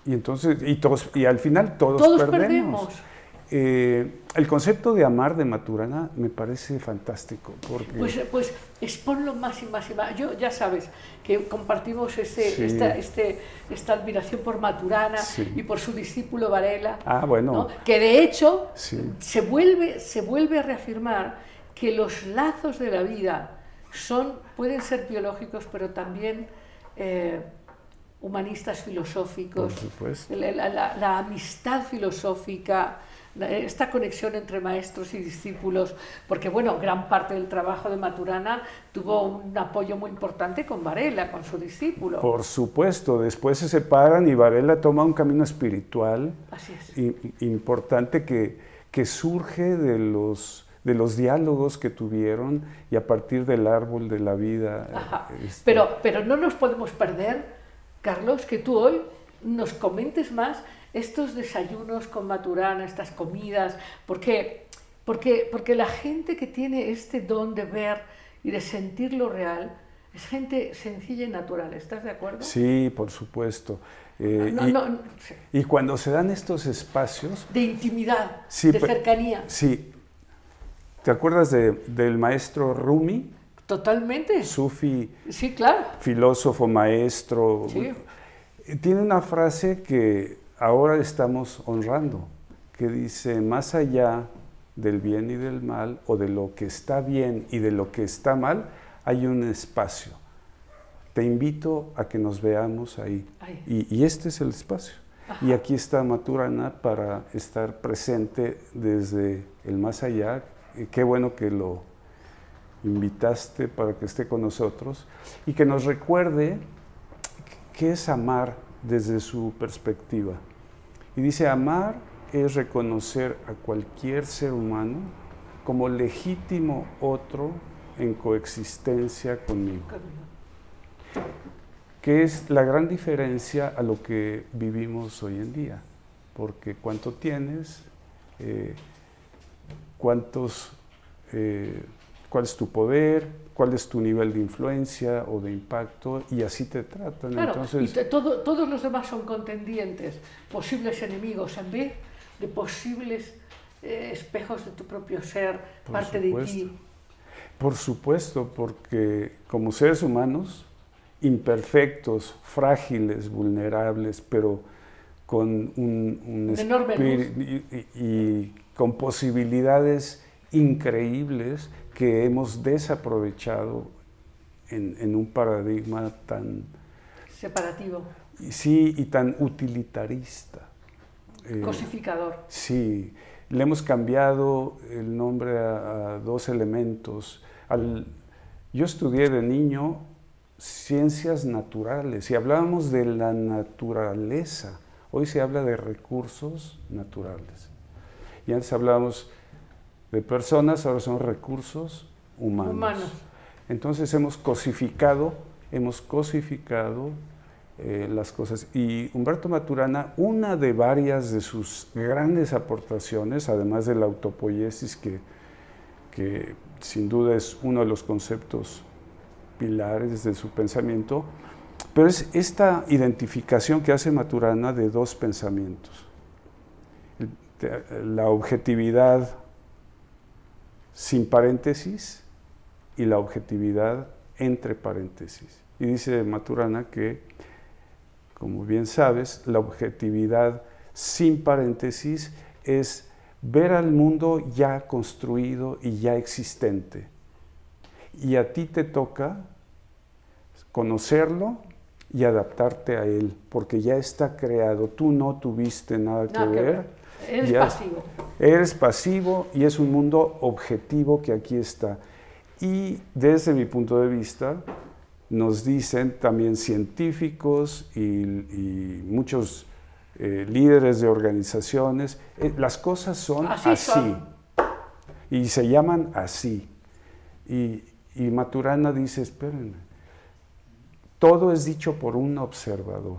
Y entonces, y todos, y al final todos, Todos perdemos. perdemos. Eh, el concepto de amar de Maturana me parece fantástico, porque Pues, pues exponlo más y más y más. Yo ya sabes que compartimos ese, Sí. esta, este, esta admiración por Maturana Sí. y por su discípulo Varela. Ah, bueno. ¿no? Que de hecho Sí. se, vuelve, se vuelve a reafirmar que los lazos de la vida son, pueden ser biológicos, pero también eh, humanistas filosóficos. La, la- la- amistad filosófica, esta conexión entre maestros y discípulos, porque bueno, gran parte del trabajo de Maturana tuvo un apoyo muy importante con Varela, con su discípulo. por supuesto, después se separan y Varela toma un camino espiritual Así es. i- importante que, que surge de los, de los diálogos que tuvieron y a partir del árbol de la vida. Ajá. este, Pero, pero no nos podemos perder, Carlos, que tú hoy nos comentes más estos desayunos con Maturana, estas comidas, porque, porque, porque la gente que tiene este don de ver y de sentir lo real es gente sencilla y natural, ¿estás de acuerdo? Sí, por supuesto. Eh, No, y, no, no, sí. y cuando se dan estos espacios, de intimidad, Sí, de cercanía, sí. ¿Te acuerdas de- del maestro Rumi, totalmente. sufi, Sí, claro. filósofo, maestro? Sí. Tiene una frase que ahora estamos honrando, que dice, más allá del bien y del mal, o de lo que está bien y de lo que está mal, hay un espacio. Te invito a que nos veamos ahí. Y, y este es el espacio. Y aquí está Maturana para estar presente desde el más allá. Y qué bueno que lo invitaste para que esté con nosotros y que nos recuerde qué es amar desde su perspectiva. Y dice, amar es reconocer a cualquier ser humano como legítimo otro en coexistencia conmigo que es la gran diferencia a lo que vivimos hoy en día. Porque cuánto tienes, eh, cuántos, eh, cuál es tu poder, cuál es tu nivel de influencia o de impacto, y así te tratan. Claro, Entonces, y te- todo- todos los demás son contendientes, posibles enemigos, en vez de posibles eh, espejos de tu propio ser, Por parte supuesto. de ti. Por supuesto, porque como seres humanos, imperfectos, frágiles, vulnerables, pero con un, espíritu y, y- y con posibilidades increíbles que hemos desaprovechado en, en un paradigma tan, Separativo, sí, y tan utilitarista. Eh, cosificador. Sí, le hemos cambiado el nombre a, a dos elementos. Al- yo estudié de niño ciencias naturales y hablábamos de la naturaleza. Hoy se habla de recursos naturales. Y antes hablábamos de personas, ahora son recursos humanos. Humanos. Entonces hemos cosificado, hemos cosificado eh, las cosas. Y Humberto Maturana, una de varias de sus grandes aportaciones, además de la autopoiesis, que, que sin duda es uno de los conceptos pilares de su pensamiento, pero es esta identificación que hace Maturana de dos pensamientos. La objetividad sin paréntesis y la objetividad entre paréntesis. Y dice Maturana que, como bien sabes, la objetividad sin paréntesis es ver al mundo ya construido y ya existente. Y a ti te toca conocerlo y adaptarte a él, porque ya está creado. Tú no tuviste nada que, ver. Eres Ya- pasivo. Eres pasivo y es un mundo objetivo que aquí está. Y desde mi punto de vista, nos dicen también científicos y, y muchos eh, líderes de organizaciones, eh, las cosas son Así así, son. y se llaman así. Y, y Maturana dice, espérenme, todo es dicho por un observador.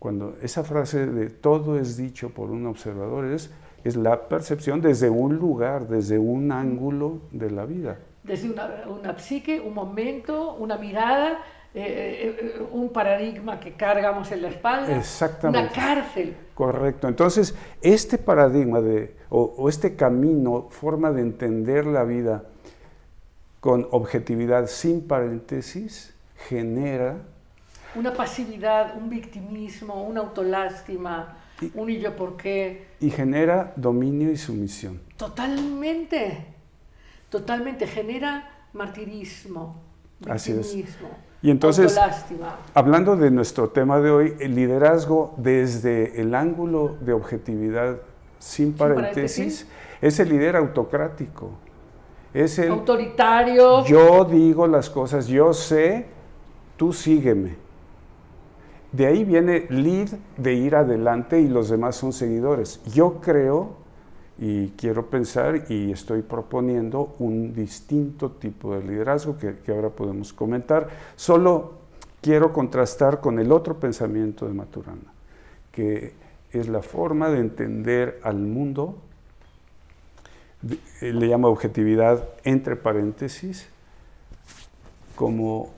Cuando esa frase de todo es dicho por un observador es, es la percepción desde un lugar, desde un ángulo de la vida. Desde una, una psique, un momento, una mirada, eh, eh, un paradigma que cargamos en la espalda, Exactamente. una cárcel. Correcto. Entonces, este paradigma de, o, o este camino, forma de entender la vida con objetividad sin paréntesis, genera Una pasividad, un victimismo, una autolástima, Y- un y yo por qué. y genera dominio y sumisión. Totalmente, totalmente genera martirismo, Así es. victimismo, Y entonces- autolástima. Hablando de nuestro tema de hoy, el liderazgo desde el ángulo de objetividad sin paréntesis, paréntesis. es el líder autocrático. Es el autoritario. yo digo las cosas, yo sé, tú sígueme. De ahí viene lead de ir adelante y los demás son seguidores. Yo creo y quiero pensar y estoy proponiendo un distinto tipo de liderazgo que, que ahora podemos comentar. Solo quiero contrastar con el otro pensamiento de Maturana, que es la forma de entender al mundo, eh, le llama objetividad entre paréntesis, como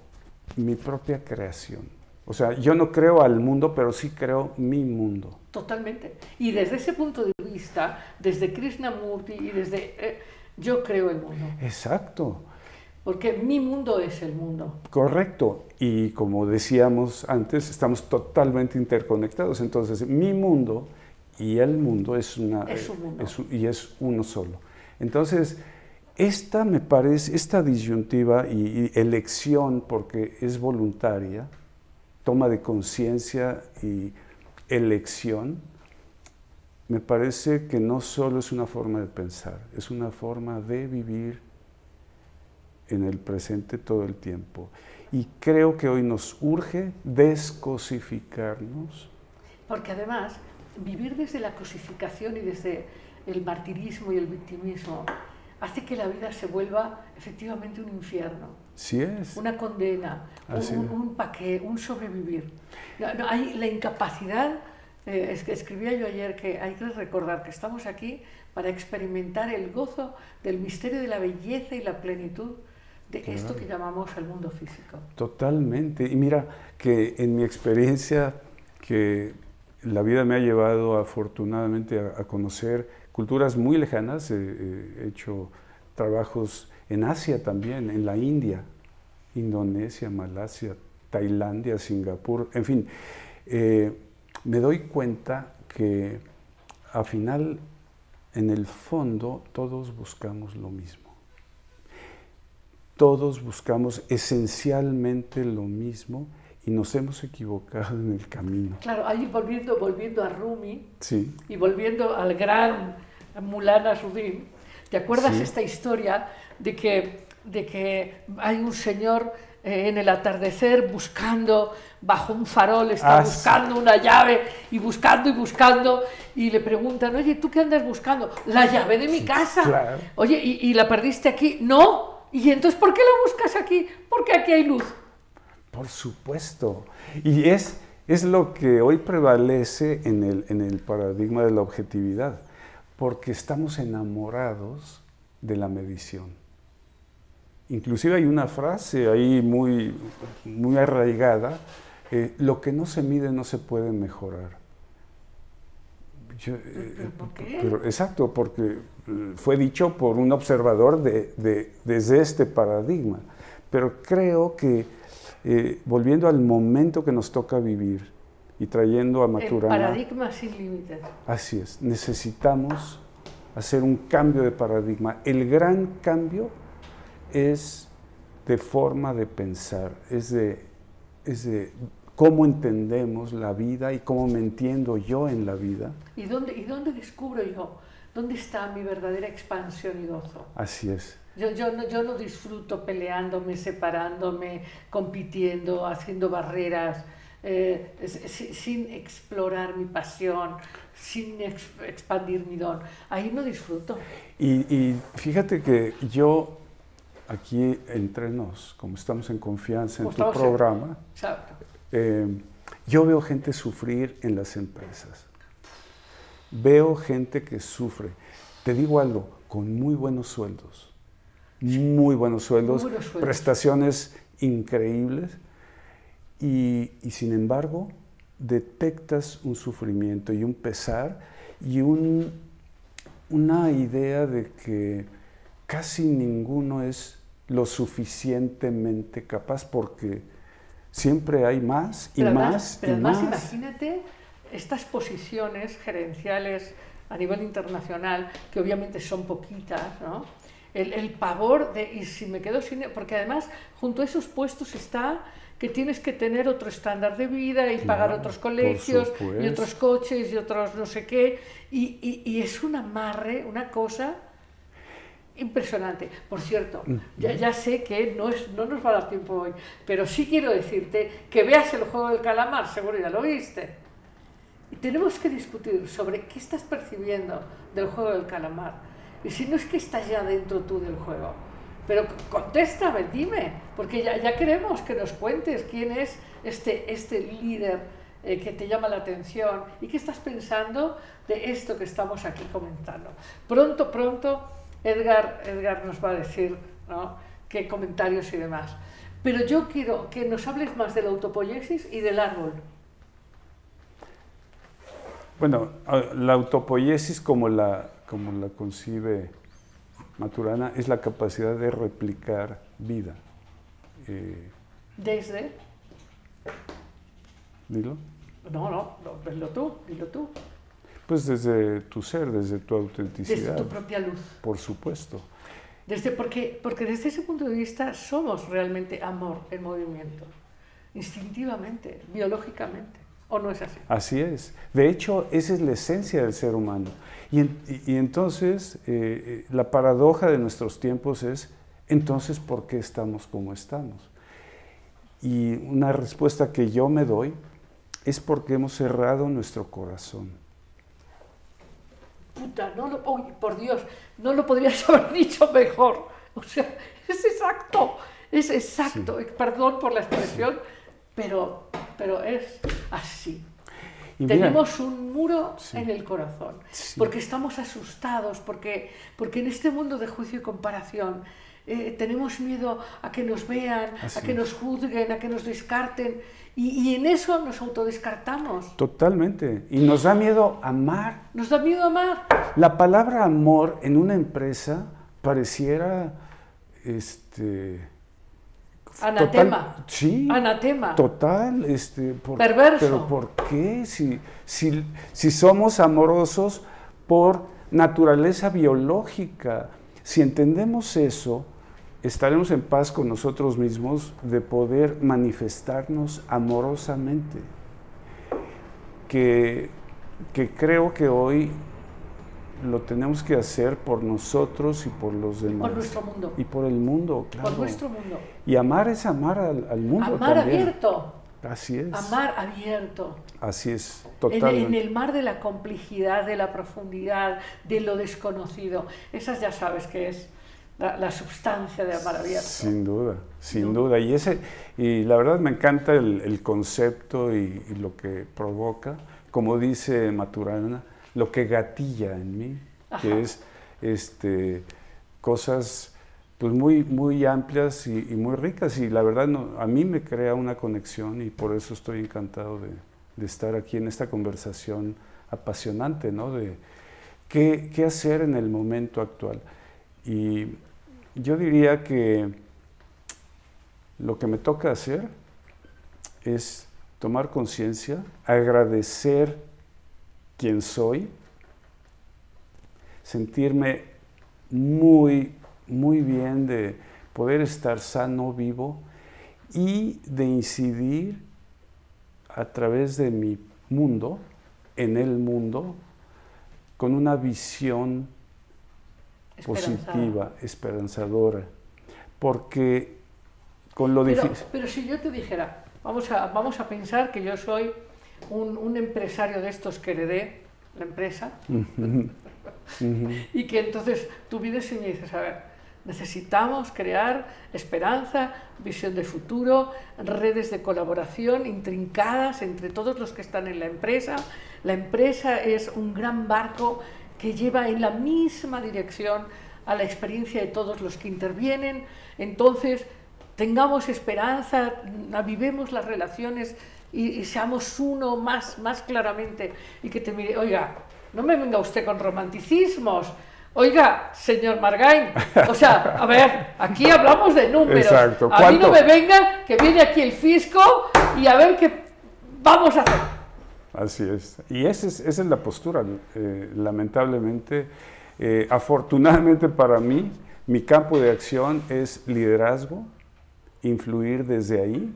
mi propia creación. O sea, yo no creo al mundo, pero sí creo mi mundo. Totalmente. Y desde ese punto de vista, desde Krishnamurti y desde... eh, yo creo el mundo. Exacto, Porque mi mundo es el mundo. correcto. Y como decíamos antes, estamos totalmente interconectados. Entonces, mi mundo y el mundo es una Es un mundo. es y es uno solo. Entonces, esta me parece, esta disyuntiva y, y elección, porque es voluntaria, toma de conciencia y elección, me parece que no solo es una forma de pensar, es una forma de vivir en el presente todo el tiempo. Y creo que hoy nos urge descosificarnos. Porque además, vivir desde la cosificación y desde el martirismo y el victimismo hace que la vida se vuelva efectivamente un infierno, Sí es. una condena, un, Así un, un paqué, un sobrevivir. No, no, hay la incapacidad, eh, es que escribía yo ayer que hay que recordar que estamos aquí para experimentar el gozo del misterio de la belleza y la plenitud de esto que llamamos el mundo físico. Totalmente. Y mira que en mi experiencia, que la vida me ha llevado afortunadamente a, a conocer culturas muy lejanas, eh, eh, he hecho trabajos en Asia también, en la India, Indonesia, Malasia, Tailandia, Singapur, en fin, eh, me doy cuenta que al final, en el fondo, todos buscamos lo mismo. Todos buscamos esencialmente lo mismo y nos hemos equivocado en el camino. Claro, ahí volviendo, volviendo a Rumi, Sí, Y volviendo al gran Mulana Nasruddin, ¿te acuerdas Sí. esta historia de que, de que hay un señor eh, en el atardecer buscando, bajo un farol, está Ah, sí. buscando una llave y buscando y buscando y le preguntan, oye, ¿tú qué andas buscando? La llave de mi casa. claro. Oye, ¿y, y la perdiste aquí? No. ¿Y entonces por qué la buscas aquí? Porque aquí hay luz. por supuesto. Y es, es lo que hoy prevalece en el, en el paradigma de la objetividad, porque estamos enamorados de la medición. Inclusive hay una frase ahí muy, muy arraigada, eh, lo que no se mide no se puede mejorar. Yo, eh, ¿Pero por qué? pero- exacto, porque eh, fue dicho por un observador de- de- desde este paradigma. Pero creo que, eh, volviendo al momento que nos toca vivir, y trayendo a El Maturana. paradigma sin límites. Así es, necesitamos hacer un cambio de paradigma. El gran cambio es de forma de pensar, es de, es de cómo entendemos la vida y cómo me entiendo yo en la vida. ¿Y dónde, ¿Y dónde descubro yo? ¿Dónde está mi verdadera expansión y gozo? Así es. Yo, yo, no, yo no disfruto peleándome, separándome, compitiendo, haciendo barreras, eh, es- si- sin explorar mi pasión, sin ex- expandir mi don. Ahí no disfruto. Y, y fíjate que yo, aquí entre nos, como estamos en confianza en tu programa. Eh, yo veo gente sufrir en las empresas. Veo gente que sufre. Te digo algo, con muy buenos sueldos. Muy buenos sueldos, buenos sueldos. prestaciones increíbles. Y, y sin embargo, detectas un sufrimiento y un pesar y un- una idea de que casi ninguno es lo suficientemente capaz porque siempre hay más y Pero más pero y además más. imagínate estas posiciones gerenciales a nivel internacional, que obviamente son poquitas, ¿no? El, el pavor de, y si me quedo sin... Porque además, junto a esos puestos está que tienes que tener otro estándar de vida y pagar Claro, otros por colegios y otros coches y otros no sé qué. Y, y- y es un amarre, una cosa impresionante. Por cierto, ya, ya sé que no, es, no nos va a dar tiempo hoy, pero sí quiero decirte que veas el juego del calamar, seguro ya lo viste. Y tenemos que discutir sobre qué estás percibiendo del juego del calamar. Y si no es que estás ya dentro tú del juego. Pero contéstame, dime, porque ya, ya queremos que nos cuentes quién es este, este líder eh, que te llama la atención y qué estás pensando de esto que estamos aquí comentando. Pronto, pronto, Edgar, Edgar nos va a decir ¿no? qué comentarios y demás. Pero yo quiero que nos hables más de la autopoiesis y del árbol. Bueno, la autopoiesis como la, como la concibe Maturana es la capacidad de replicar vida. Eh, Desde... dilo. No, no, no, dilo tú, dilo tú. Pues desde tu ser, desde tu Desde autenticidad, tu propia luz. por supuesto. Desde, porque, porque desde ese punto de vista somos realmente amor en movimiento. Instintivamente, biológicamente. ¿O no es así? Así es. De hecho, esa es la esencia del ser humano. Y, en- y- y entonces, eh, eh, la paradoja de nuestros tiempos es, entonces, ¿por qué estamos como estamos? Y una respuesta que yo me doy es porque hemos cerrado nuestro corazón. Puta, no lo, por Dios, no lo podrías haber dicho mejor. O sea, es exacto, es exacto. Perdón por la expresión, pero, pero es así. Y mira, Tenemos un muro Sí. en el corazón, porque estamos asustados, porque, porque en este mundo de juicio y comparación eh, tenemos miedo a que nos vean, Así a que es. nos juzguen, a que nos descarten, y, y en eso nos autodescartamos. totalmente. Y nos da miedo amar. Nos da miedo amar. La palabra amor en una empresa pareciera, este... Anatema. total- sí. Anatema. Total, este, por- Perverso. Pero ¿por qué? Si, si, si somos amorosos por naturaleza biológica, si entendemos eso, estaremos en paz con nosotros mismos de poder manifestarnos amorosamente. Que, que creo que hoy lo tenemos que hacer por nosotros y por los demás. Por nuestro mundo. Y por el mundo, claro. Por nuestro mundo. Y amar es amar al, al mundo Amar también. abierto. Así es. Amar abierto. Así es, En, totalmente. en el mar de la complejidad, de la profundidad, de lo desconocido. Esas ya sabes que es la, la sustancia de amar abierto. Sin duda, sin duda. Y, ese, y la verdad me encanta el, el concepto y, y lo que provoca, como dice Maturana, lo que gatilla en mí, Ajá. que es este, cosas pues muy, muy amplias y, y muy ricas. Y la verdad no, a mí me crea una conexión y por eso estoy encantado de, de estar aquí en esta conversación apasionante, ¿no? De qué, qué hacer en el momento actual. Y yo diría que lo que me toca hacer es tomar conciencia, agradecer quién soy, sentirme muy, muy bien de poder estar sano, vivo y de incidir a través de mi mundo, en el mundo, con una visión positiva, esperanzadora. Porque con lo pero, difícil... Pero si yo te dijera, vamos a, vamos a pensar que yo soy un, un empresario de estos que heredé la empresa y que entonces tú vienes y me dices, a ver, necesitamos crear esperanza, visión de futuro, redes de colaboración intrincadas entre todos los que están en la empresa. La empresa es un gran barco que lleva en la misma dirección a la experiencia de todos los que intervienen. Entonces, tengamos esperanza, avivemos las relaciones y, y, seamos uno más, más claramente y que te mire, oiga, no me venga usted con romanticismos. Oiga, señor Margain, o sea, a ver, aquí hablamos de números. Exacto. A mí no me venga que viene aquí el fisco y a ver qué vamos a hacer. Así es. Y esa es, esa es la postura, eh, lamentablemente. Eh, afortunadamente para mí, mi campo de acción es liderazgo, influir desde ahí.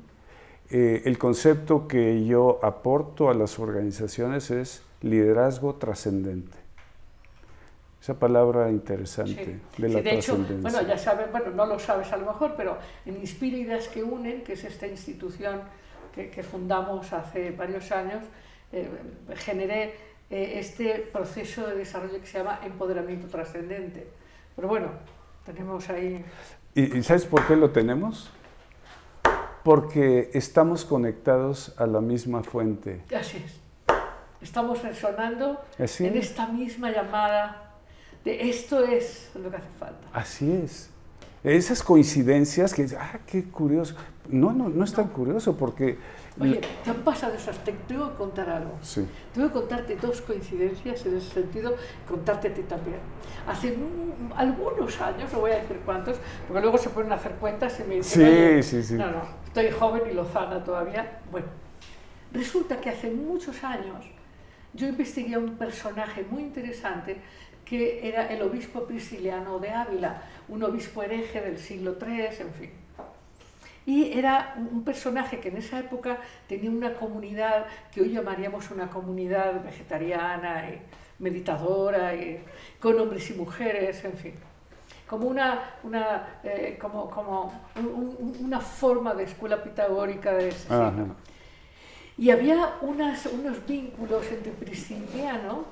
Eh, el concepto que yo aporto a las organizaciones es liderazgo trascendente. Esa palabra interesante Sí. de la Sí, de hecho, bueno, ya sabes, bueno, no lo sabes a lo mejor, pero en Inspira Ideas que Unen, que es esta institución que, que fundamos hace varios años, eh, generé eh, este proceso de desarrollo que se llama empoderamiento trascendente. Pero bueno, tenemos ahí... ¿Y, y sabes por qué lo tenemos? Porque estamos conectados a la misma fuente. Así es. Estamos resonando Así en es. esta misma llamada de esto es lo que hace falta. Así es. Esas coincidencias que, ah, qué curioso. No, no, no es tan curioso porque... Oye, ¿te han pasado esas? Te tengo que contar algo. Sí. Tengo que contarte dos coincidencias en ese sentido, contarte a ti también. Hace un- algunos años, no voy a decir cuántos, porque luego se pueden hacer cuentas y me dicen, Sí, "Oye, sí, sí. no, no, estoy joven y lozana todavía. Bueno, resulta que hace muchos años yo investigué a un personaje muy interesante que era el obispo prisciliano de Ávila, un obispo hereje del siglo III, en fin. Y era un personaje que en esa época tenía una comunidad que hoy llamaríamos una comunidad vegetariana y meditadora, y con hombres y mujeres, en fin. Como una, una, eh, como, como un- un- una forma de escuela pitagórica de ese. Y había unas, unos vínculos entre Prisciliano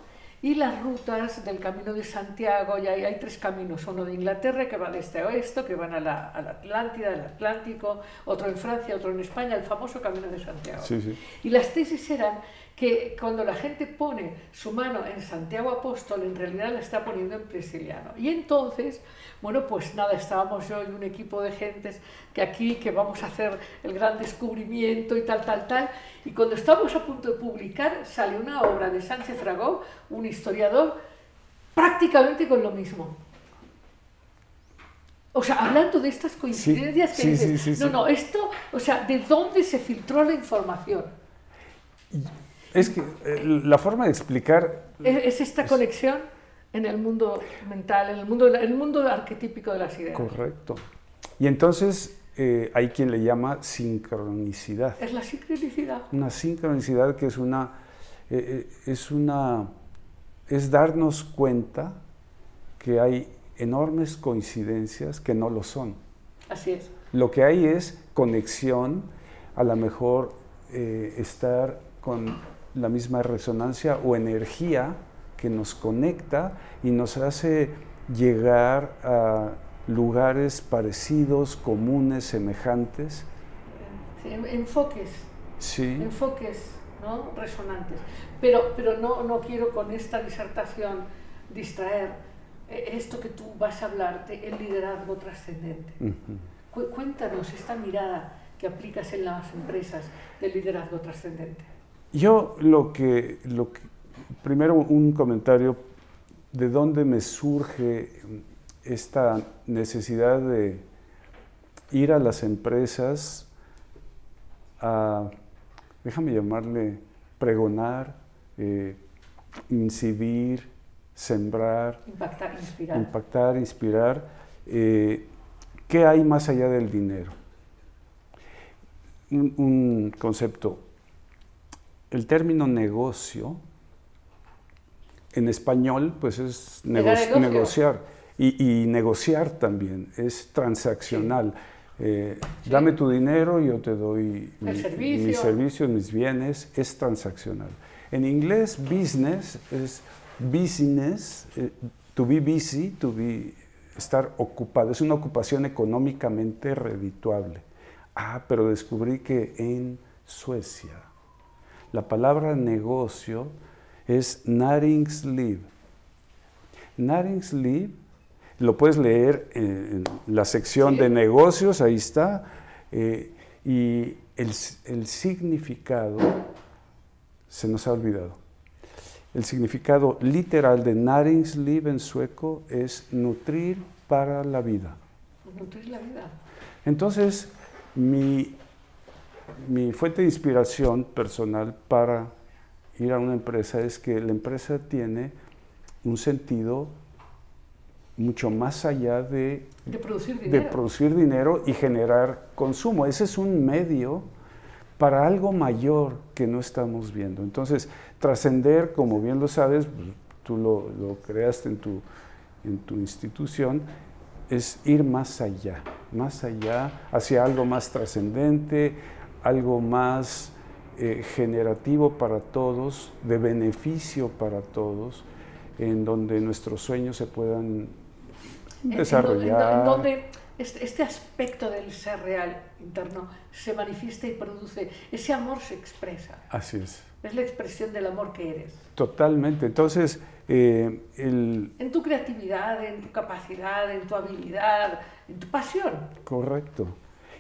y las rutas del Camino de Santiago. Y hay, hay tres caminos, uno de Inglaterra que va de este a oeste, que van a la, a la Atlántida, al Atlántico, otro en Francia, otro en España, el famoso Camino de Santiago. Sí, sí. Y las tesis eran que cuando la gente pone su mano en Santiago Apóstol, en realidad la está poniendo en Prisciliano. Y entonces, bueno, pues nada, estábamos yo y un equipo de gentes que aquí, que vamos a hacer el gran descubrimiento y tal, tal, tal. Y cuando estábamos a punto de publicar, sale una obra de Sánchez Dragó, un historiador, prácticamente con lo mismo. O sea, hablando de estas coincidencias que sí, dices, sí, sí, no, sí. no, esto, o sea, ¿de dónde se filtró la información? Es que eh, la forma de explicar Es, es esta conexión en el mundo mental, en el mundo, en el mundo arquetípico de las ideas. Correcto. Y entonces eh, hay quien le llama sincronicidad. Es la sincronicidad. Una sincronicidad que es una, eh, eh, es una, es darnos cuenta que hay enormes coincidencias que no lo son. Así es. Lo que hay es conexión, a lo mejor eh, estar con la misma resonancia o energía que nos conecta y nos hace llegar a lugares parecidos, comunes, semejantes. Sí, enfoques, Sí, enfoques ¿no? resonantes. Pero, pero no, no quiero con esta disertación distraer eh, esto que tú vas a hablar de el liderazgo trascendente. Cu- Cuéntanos esta mirada que aplicas en las empresas del liderazgo trascendente. Yo lo que, lo que, primero un comentario de dónde me surge esta necesidad de ir a las empresas a déjame llamarle pregonar, eh, incidir, sembrar, Impactar, inspirar. impactar, inspirar. Eh, ¿Qué hay más allá del dinero? Un, un concepto. El término negocio, en español, pues es nego- negociar. Y, y negociar también, es transaccional. Eh, Dame tu dinero, yo te doy mi- servicio. mis servicios, mis bienes, es transaccional. En inglés, business es business, eh, to be busy, to be, estar ocupado, es una ocupación económicamente redituable. Ah, pero descubrí que en Suecia la palabra negocio es näringsliv. Näringsliv lo puedes leer en la sección Sí. de negocios, ahí está, eh, y el, el significado se nos ha olvidado. El significado literal de näringsliv en sueco es nutrir para la vida. Nutrir la vida. Entonces, mi, mi fuente de inspiración personal para ir a una empresa es que la empresa tiene un sentido mucho más allá de, De producir de dinero. producir dinero y generar consumo. Ese es un medio para algo mayor que no estamos viendo. Entonces, trascender, como bien lo sabes, pues, tú lo, lo creaste en tu, en tu institución, es ir más allá, más allá, hacia algo más trascendente, algo más eh, generativo para todos, de beneficio para todos, en donde nuestros sueños se puedan desarrollar. En donde este, este aspecto del ser real interno se manifiesta y produce, ese amor se expresa. Así es. Es la expresión del amor que eres. Totalmente. Entonces, eh, el, En tu creatividad, en tu capacidad, en tu habilidad, en tu pasión. correcto.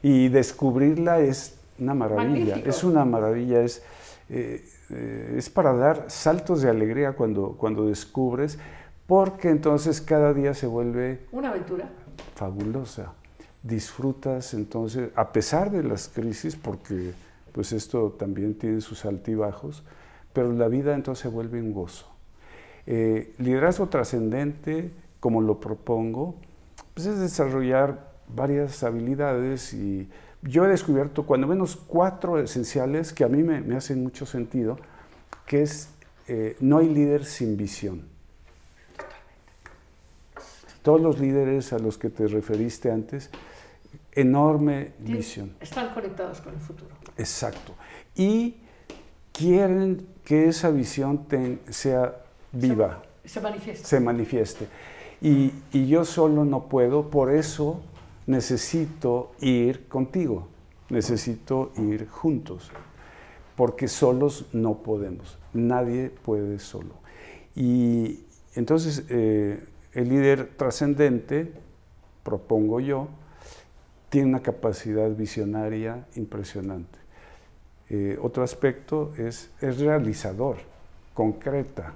Y descubrirla es una maravilla. Magnífico. Es una maravilla. Es, eh, eh, es para dar saltos de alegría cuando, cuando descubres, porque entonces cada día se vuelve Una aventura. fabulosa. Disfrutas entonces, a pesar de las crisis, porque pues esto también tiene sus altibajos, pero la vida entonces se vuelve un gozo. Eh, liderazgo trascendente, como lo propongo, pues es desarrollar varias habilidades y yo he descubierto cuando menos cuatro esenciales que a mí me, me hacen mucho sentido, que es eh, no hay líder sin visión. Todos los líderes a los que te referiste antes, enorme visión. Están conectados con el futuro. Exacto. Y quieren que esa visión ten- sea viva, Se manifiesta. se manifieste. Y, y yo solo no puedo, por eso necesito ir contigo, necesito ir juntos, porque solos no podemos, nadie puede solo. Y entonces eh, el líder trascendente, propongo yo, tiene una capacidad visionaria impresionante. Eh, otro aspecto es, es realizador, concreta.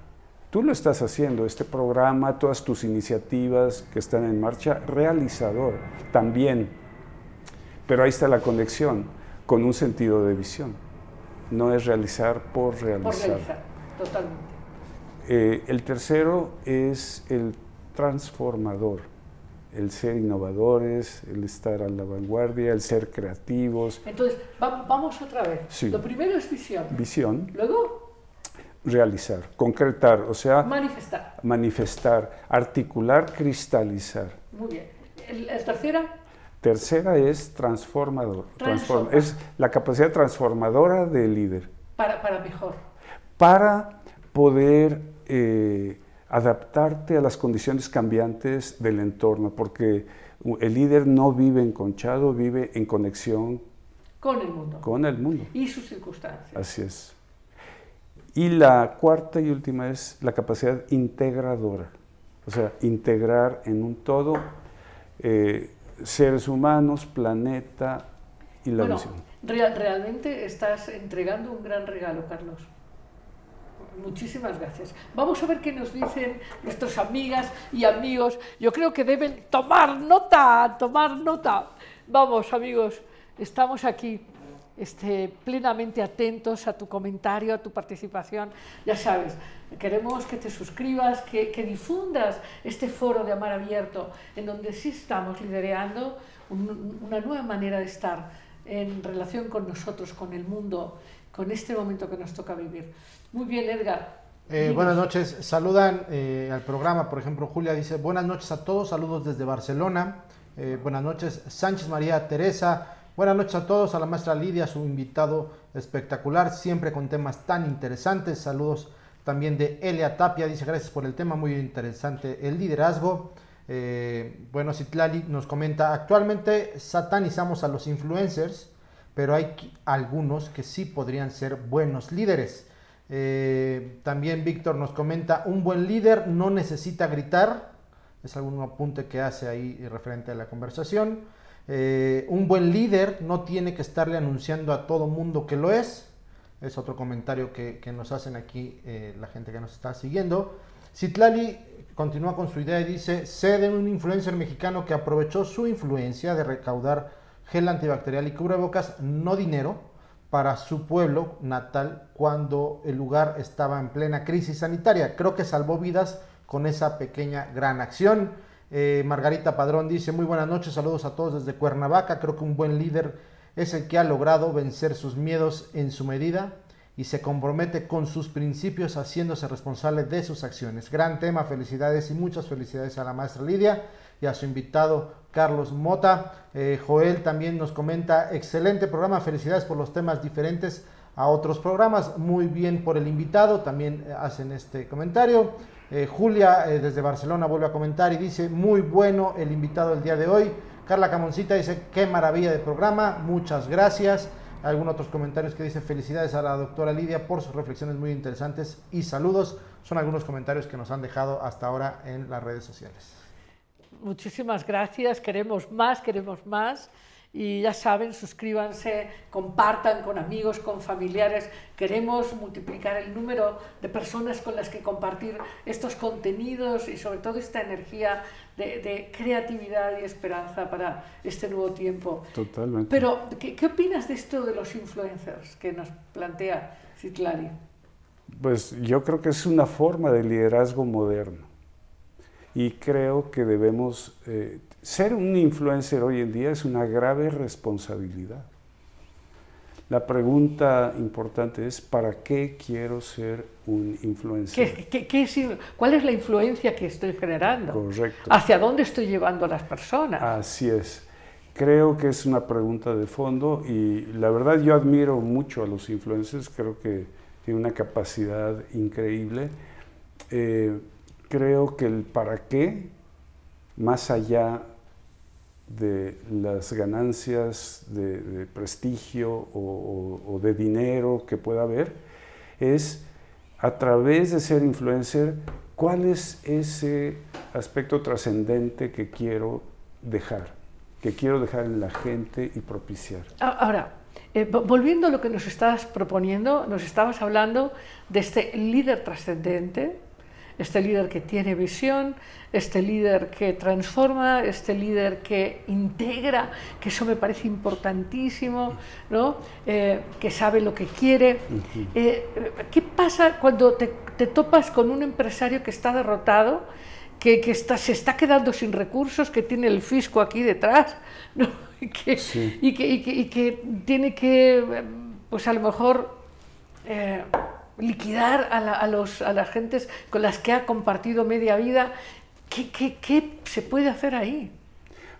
Tú lo estás haciendo, este programa, todas tus iniciativas que están en marcha, realizador también. Pero ahí está la conexión con un sentido de visión. No es realizar por realizar. Por realizar. Totalmente. Eh, el tercero es el transformador, el ser innovadores, el estar a la vanguardia, el ser creativos, Entonces, va- vamos otra vez. Sí. Lo primero es visión. visión, Luego, realizar, concretar, o sea, manifestar. manifestar, articular, cristalizar. Muy bien. El tercera, Tercera es transformador, transform- Transforma. es la capacidad transformadora del líder para, para mejor. para poder eh, adaptarte a las condiciones cambiantes del entorno, porque el líder no vive enconchado, vive en conexión Con el mundo. con el mundo. Y sus circunstancias. Así es. Y la cuarta y última es la capacidad integradora, o sea, integrar en un todo eh, seres humanos, planeta y la bueno, visión. real- realmente estás entregando un gran regalo, Carlos. Muchísimas gracias. Vamos a ver qué nos dicen nuestras amigas y amigos. Yo creo que deben tomar nota, tomar nota. Vamos, amigos, estamos aquí este, plenamente atentos a tu comentario, a tu participación. Ya sabes, queremos que te suscribas, que, que difundas este foro de Amar Abierto, en donde sí estamos liderando un, una nueva manera de estar en relación con nosotros, con el mundo, con este momento que nos toca vivir. Muy bien, Edgar. Eh, buenas noches, saludan eh, al programa, por ejemplo, Julia dice, buenas noches a todos, saludos desde Barcelona, eh, buenas noches, Sánchez María Teresa, buenas noches a todos, a la maestra Lidia, su invitado espectacular, siempre con temas tan interesantes, saludos también de Elia Tapia, dice gracias por el tema, muy interesante, el liderazgo, bueno, Citlali nos comenta, actualmente satanizamos a los influencers, pero hay algunos que sí podrían ser buenos líderes. Eh, también Víctor nos comenta, un buen líder no necesita gritar, es algún apunte que hace ahí referente a la conversación. Eh, un buen líder no tiene que estarle anunciando a todo mundo que lo es. Es otro comentario que, nos hacen aquí eh, la gente que nos está siguiendo. Citlali continúa con su idea y dice, sé de un influencer mexicano que aprovechó su influencia de recaudar gel antibacterial y cubrebocas, no dinero, para su pueblo natal cuando el lugar estaba en plena crisis sanitaria. Creo que salvó vidas con esa pequeña gran acción. Eh, Margarita Padrón dice, muy buenas noches, saludos a todos desde Cuernavaca. Creo que un buen líder es el que ha logrado vencer sus miedos en su medida y se compromete con sus principios haciéndose responsable de sus acciones. Gran tema, felicidades y muchas felicidades a la maestra Lidia y a su invitado Carlos Mota. Eh, Joel también nos comenta, excelente programa, felicidades por los temas diferentes a otros programas, muy bien por el invitado, también hacen este comentario. Eh, Julia desde Barcelona vuelve a comentar y dice, muy bueno el invitado del día de hoy. Carla Camoncita dice, qué maravilla de programa, muchas gracias. Algunos otros comentarios que dice felicidades a la doctora Lidia por sus reflexiones muy interesantes y saludos. Son algunos comentarios que nos han dejado hasta ahora en las redes sociales. Muchísimas gracias, queremos más, queremos más. Y ya saben, suscríbanse, compartan con amigos, con familiares. Queremos multiplicar el número de personas con las que compartir estos contenidos y sobre todo esta energía de, creatividad y esperanza para este nuevo tiempo. Totalmente. Pero, ¿qué, ¿qué, opinas de esto de los influencers que nos plantea Citlari? Pues yo creo que es una forma de liderazgo moderno y creo que debemos, eh, ser un influencer hoy en día es una grave responsabilidad. La pregunta importante es, ¿para qué quiero ser un influencer? cuál es la influencia que estoy generando? Correcto. ¿Hacia dónde estoy llevando a las personas? Así es. Creo que es una pregunta de fondo y la verdad yo admiro mucho a los influencers, creo que tienen una capacidad increíble. Eh, creo que el para qué, más allá de las ganancias de, prestigio o, de dinero que pueda haber, es a través de ser influencer, cuál es ese aspecto trascendente que quiero dejar, que quiero dejar en la gente y propiciar. Ahora, eh, volviendo a lo que nos estabas proponiendo, nos estabas hablando de este líder trascendente, este líder que tiene visión, este líder que transforma, este líder que integra, que eso me parece importantísimo, ¿no? Eh, que sabe lo que quiere. Eh, ¿Qué pasa cuando te, topas con un empresario que está derrotado? Que, que está, se está quedando sin recursos, que tiene el fisco aquí detrás, ¿no? y, que, y, que, y, que, tiene que, pues a lo mejor, eh, liquidar a, los, a las gentes con las que ha compartido media vida. ¿Qué, qué, se puede hacer ahí?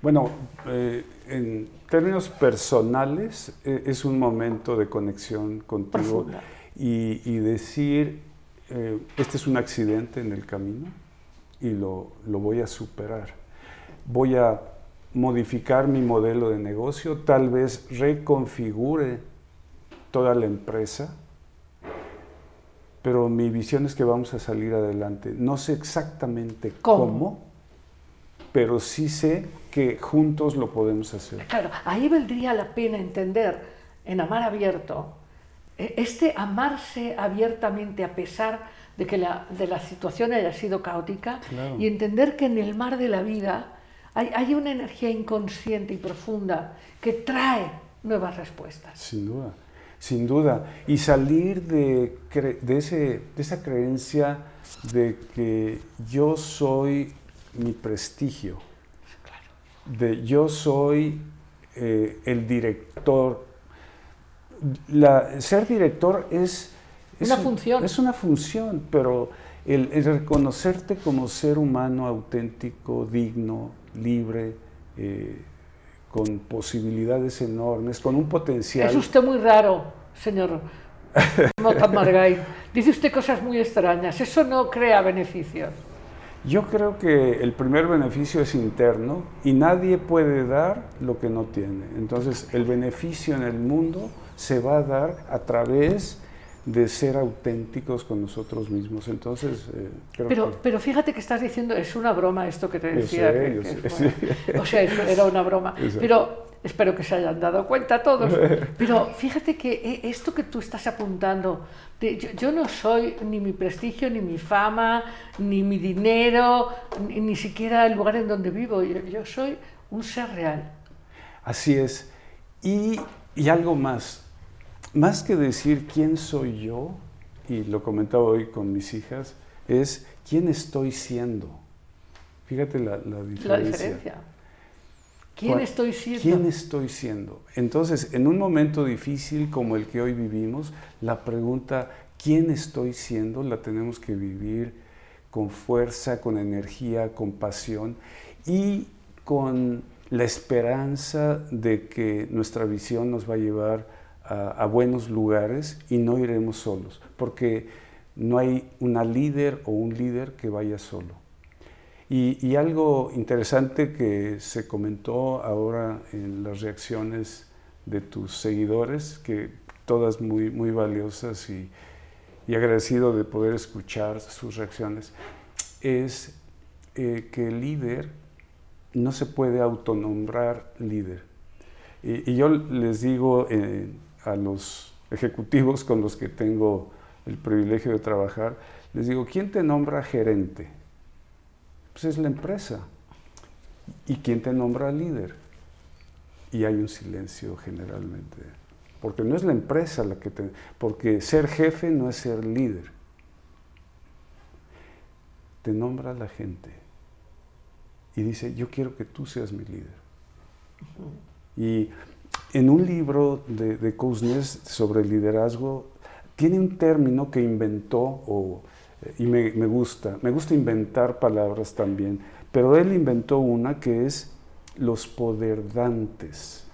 Bueno, eh, en términos personales eh, es un momento de conexión contigo y, y, decir, eh, este es un accidente en el camino y lo, lo voy a superar. Voy a modificar mi modelo de negocio, tal vez reconfigure toda la empresa pero mi visión es que vamos a salir adelante. No sé exactamente cómo, pero sí sé que juntos lo podemos hacer. Claro, ahí valdría la pena entender en amar abierto, e, este amarse abiertamente a pesar de que la, de la situación haya sido caótica y entender que en el mar de la vida hay, hay una energía inconsciente y profunda que trae nuevas respuestas. Sin duda, sin duda. Y salir de, cre- de, ese, de esa creencia de que yo soy mi prestigio, de yo soy eh, el director. La- ser director es, es Una un- función. Es una función, pero el, el reconocerte como ser humano auténtico, digno, libre, eh, con posibilidades enormes, con un potencial. Es usted muy raro, señor Mota Margay. Dice usted cosas muy extrañas. Eso no crea beneficios. Yo creo que el primer beneficio es interno y nadie puede dar lo que no tiene. Entonces, el beneficio en el mundo se va a dar a través de ser auténticos con nosotros mismos. Entonces, eh, creo Pero, que... pero fíjate que estás diciendo, es una broma esto que te decía. sé, que- que sé, bueno. O sea, eso era una broma. Exacto. Pero espero que se hayan dado cuenta todos. Pero fíjate que eh, esto que tú estás apuntando, de, yo, yo no soy ni mi prestigio, ni mi fama, ni mi dinero, ni, ni siquiera el lugar en donde vivo. Yo, yo soy un ser real. Así es. Y, y algo más. Más que decir quién soy yo, y lo comentaba hoy con mis hijas, es quién estoy siendo. Fíjate la, la diferencia. La diferencia. ¿Quién ¿Cuál- estoy siendo? ¿Quién estoy siendo? Entonces, en un momento difícil como el que hoy vivimos, la pregunta ¿quién estoy siendo? la tenemos que vivir con fuerza, con energía, con pasión y con la esperanza de que nuestra visión nos va a llevar a, buenos lugares y no iremos solos, porque no hay una líder o un líder que vaya solo. Y, algo interesante que se comentó ahora en las reacciones de tus seguidores, que todas muy, muy valiosas y, y agradecido de poder escuchar sus reacciones, es eh, que el líder no se puede autonombrar líder. Y, y yo les digo eh, a los ejecutivos con los que tengo el privilegio de trabajar, les digo, ¿quién te nombra gerente? Pues es la empresa. ¿Y quién te nombra líder? Y hay un silencio generalmente. Porque no es la empresa la que te... Porque ser jefe no es ser líder. Te nombra la gente. Y dice, yo quiero que tú seas mi líder. Y en un libro de, de Kuznets sobre liderazgo, tiene un término que inventó, o, y me, me gusta, me gusta inventar palabras también, pero él inventó una que es los poderdantes,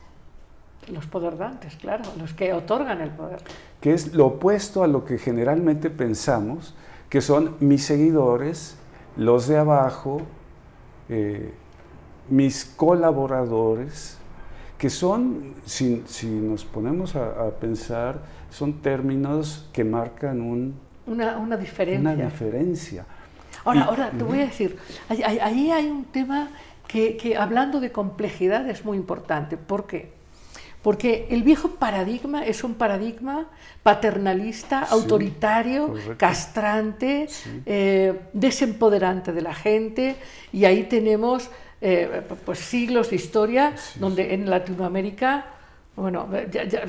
Los poderdantes, claro, los que otorgan el poder. que es lo opuesto a lo que generalmente pensamos, que son mis seguidores, los de abajo, eh, mis colaboradores, que son, si, si nos ponemos a, a pensar, son términos que marcan un- Una, una diferencia. una diferencia. Ahora, Y- ahora te voy a decir, ahí, ahí- ahí hay un tema que, que hablando de complejidad es muy importante. ¿Por qué? Porque el viejo paradigma es un paradigma paternalista, Sí, autoritario, correcto. castrante, Sí. eh, desempoderante de la gente, y ahí tenemos eh, pues, siglos de historia Sí. donde en Latinoamérica bueno, ya- ya-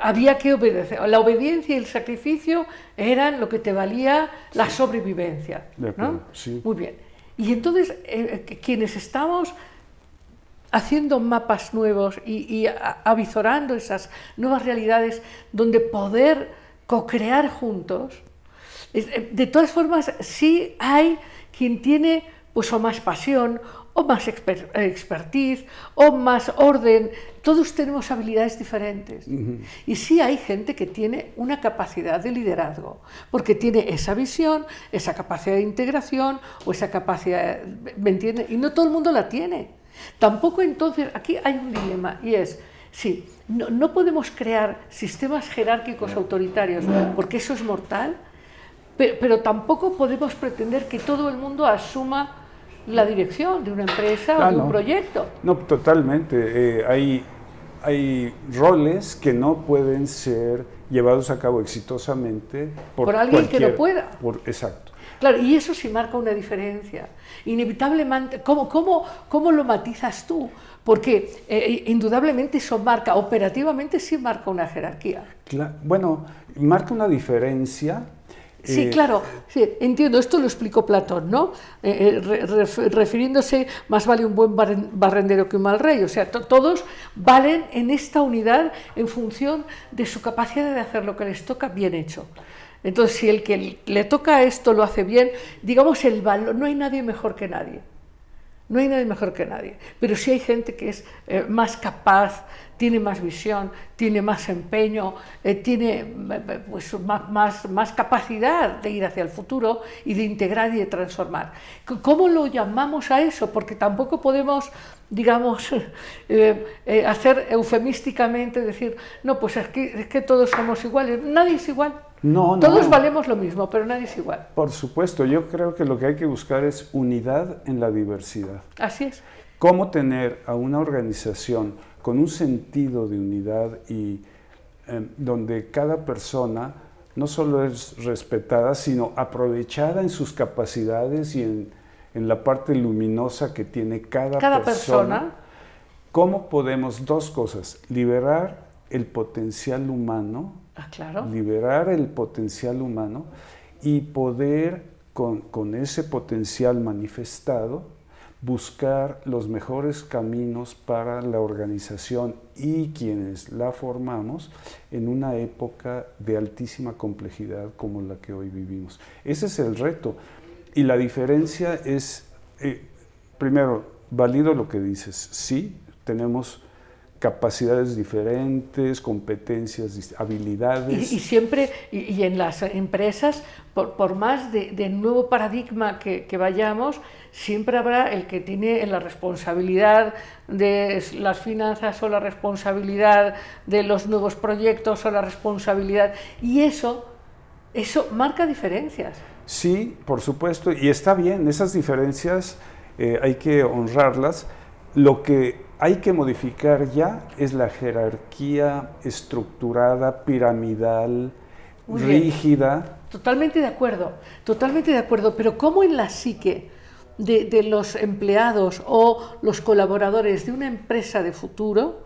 había que obedecer. La obediencia y el sacrificio eran lo que te valía la sobrevivencia. De ¿no? acuerdo, sí. Muy bien. Y entonces, eh, quienes estamos haciendo mapas nuevos y, y avizorando esas nuevas realidades donde poder co-crear juntos, eh, de todas formas, sí hay quien tiene pues o más pasión o más exper- expertise o más orden. Todos tenemos habilidades diferentes. Y sí hay gente que tiene una capacidad de liderazgo, porque tiene esa visión, esa capacidad de integración o esa capacidad, ¿me entiende? Y no todo el mundo la tiene. Tampoco entonces, aquí hay un dilema y es, sí, no, no podemos crear sistemas jerárquicos autoritarios, porque eso es mortal, pero, pero tampoco podemos pretender que todo el mundo asuma la dirección de una empresa Ah, o de un no. proyecto. No, totalmente. Eh, hay, hay roles que no pueden ser llevados a cabo exitosamente Por alguien que no cualquier- pueda. por- exacto. Claro, y eso sí marca una diferencia. Inevitablemente, ¿cómo, cómo, cómo lo matizas tú? Porque eh, indudablemente eso marca, operativamente sí marca una jerarquía. Cla- bueno, marca una diferencia. Sí, eh, claro, sí, entiendo, esto lo explicó Platón, ¿no? Eh, eh, re- ref- refiriéndose, más vale un buen barren- barrendero que un mal rey, o sea, to- todos valen en esta unidad en función de su capacidad de hacer lo que les toca bien hecho. Entonces, si el que le toca esto lo hace bien, digamos el valor, no hay nadie mejor que nadie. No hay nadie mejor que nadie, pero sí hay gente que es eh, más capaz, tiene más visión, tiene más empeño, eh, tiene eh, pues, más, más, capacidad de ir hacia el futuro y de integrar y de transformar. ¿Cómo lo llamamos a eso? Porque tampoco podemos, digamos, hacer eufemísticamente, decir, no, pues es que, es que todos somos iguales. Nadie es igual. No, no. Todos valemos lo mismo, pero nadie es igual. Por supuesto, yo creo que lo que hay que buscar es unidad en la diversidad. Así es. cómo tener a una organización con un sentido de unidad y eh, donde cada persona no solo es respetada, sino aprovechada en sus capacidades y en, en la parte luminosa que tiene cada, Cada persona. persona. ¿Cómo podemos dos cosas? Liberar el potencial humano, Ah, claro. liberar el potencial humano y poder con, ese potencial manifestado buscar los mejores caminos para la organización y quienes la formamos en una época de altísima complejidad como la que hoy vivimos. Ese es el reto. Y la diferencia es, eh, primero, valido lo que dices, sí, tenemos capacidades diferentes, competencias, habilidades. Y, y siempre, y, y en las empresas, por, por más de, de nuevo paradigma que, que vayamos, siempre habrá el que tiene la responsabilidad de las finanzas o la responsabilidad de los nuevos proyectos o la responsabilidad. Y eso, eso marca diferencias. Sí, por supuesto, y está bien, esas diferencias eh, hay que honrarlas. Lo que hay que modificar ya es la jerarquía estructurada, piramidal, Muy bien. rígida. Totalmente de acuerdo, totalmente de acuerdo, pero ¿cómo en la psique de, de los empleados o los colaboradores de una empresa de futuro,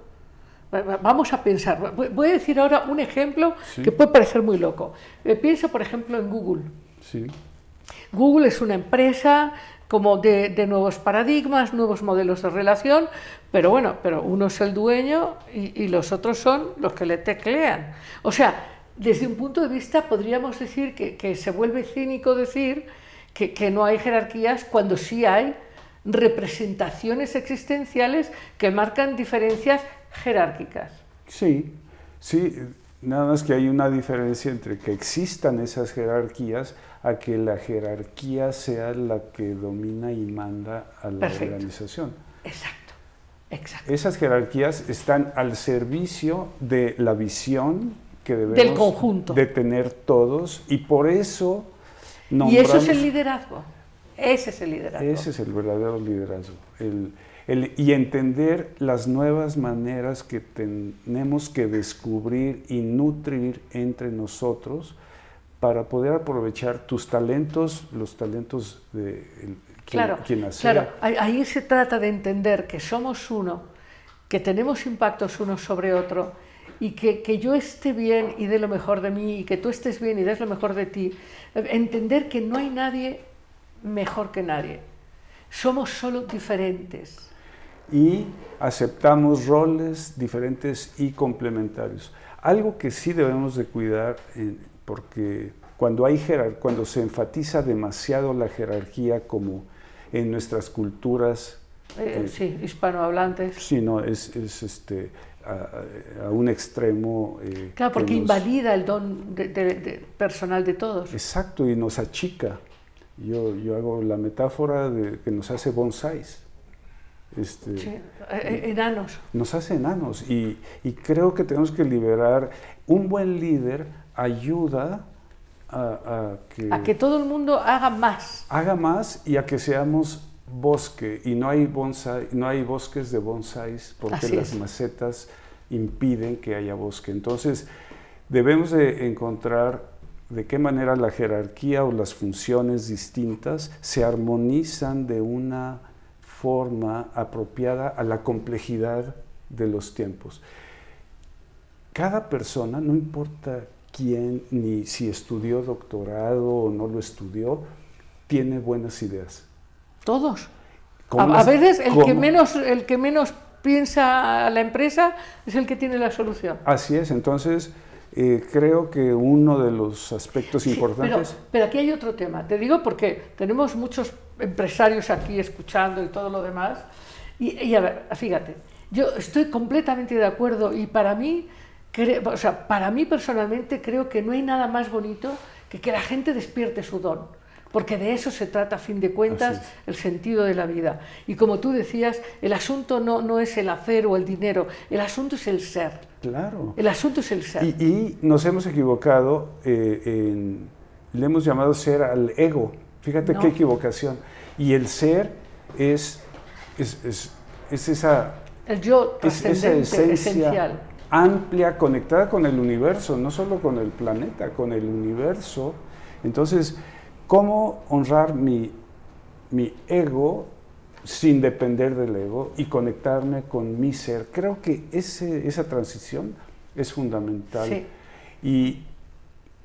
va- va- vamos a pensar, voy- a decir ahora un ejemplo Sí. que puede parecer muy loco. Eh, piensa, por ejemplo, en Google. Sí, Google es una empresa como de, nuevos paradigmas, nuevos modelos de relación, pero bueno, pero uno es el dueño y, los otros son los que le teclean. O sea, desde un punto de vista podríamos decir que, que se vuelve cínico decir que, que no hay jerarquías cuando sí hay representaciones existenciales que marcan diferencias jerárquicas. sí, sí, nada más que hay una diferencia entre que existan esas jerarquías a que la jerarquía sea la que domina y manda a la Perfecto. organización. Exacto, exacto. Esas jerarquías están al servicio de la visión que debemos conjunto. de tener todos y por eso Y eso es el liderazgo. Ese es el liderazgo. ese es el verdadero liderazgo. El, el- y entender las nuevas maneras que tenemos que descubrir y nutrir entre nosotros para poder aprovechar tus talentos, los talentos de el- quien, Claro, quien claro. Ahí, se trata de entender que somos uno, que tenemos impactos unos sobre otro y que, que yo esté bien y dé lo mejor de mí y que tú estés bien y des lo mejor de ti. Entender que no hay nadie mejor que nadie. Somos solo diferentes. y aceptamos roles diferentes y complementarios. Algo que sí debemos de cuidar, eh, porque cuando, hay cuando se enfatiza demasiado la jerarquía como en nuestras culturas, Eh, Eh, sí, hispanohablantes. sí, no, es, es, este, a, a un extremo. eh, Claro, que porque nos- invalida el don de- de- de- personal de todos. Exacto, y nos achica. Yo, yo hago la metáfora de que nos hace bonsáis. Este, Sí, eh, enanos. nos hace enanos y, y creo que tenemos que liberar. Un buen líder ayuda a, a que, A que todo el mundo haga más. haga más y a que seamos bosque. Y no hay, bonsai, no hay bosques de bonsáis porque Así las es. macetas impiden que haya bosque. Entonces debemos de encontrar de qué manera la jerarquía o las funciones distintas se armonizan de una forma apropiada a la complejidad de los tiempos. Cada persona, no importa quién ni si estudió doctorado o no lo estudió, tiene buenas ideas. Todos. ¿Cómo A, a las- veces el que, menos, el que menos piensa la empresa es el que tiene la solución. Así es, entonces eh, creo que uno de los aspectos Sí, importantes... Pero, pero aquí hay otro tema. Te digo porque tenemos muchos empresarios aquí escuchando y todo lo demás. Y, y a ver, fíjate, yo estoy completamente de acuerdo y para mí, o sea, para mí personalmente creo que no hay nada más bonito que que la gente despierte su don. Porque de eso se trata, a fin de cuentas, el sentido de la vida. Y como tú decías, el asunto no, no es el hacer o el dinero, el asunto es el ser. Claro. El asunto es el ser. Y, y nos hemos equivocado, eh, en- le hemos llamado ser al ego. Fíjate No. qué equivocación. Y el ser es, es, es- es esa, el yo es trascendente, esencia esencial. Amplia, conectada con el universo, no solo con el planeta, con el universo. Entonces, ¿cómo honrar mi, mi ego sin depender del ego y conectarme con mi ser? Creo que ese, esa transición es fundamental. Sí. Y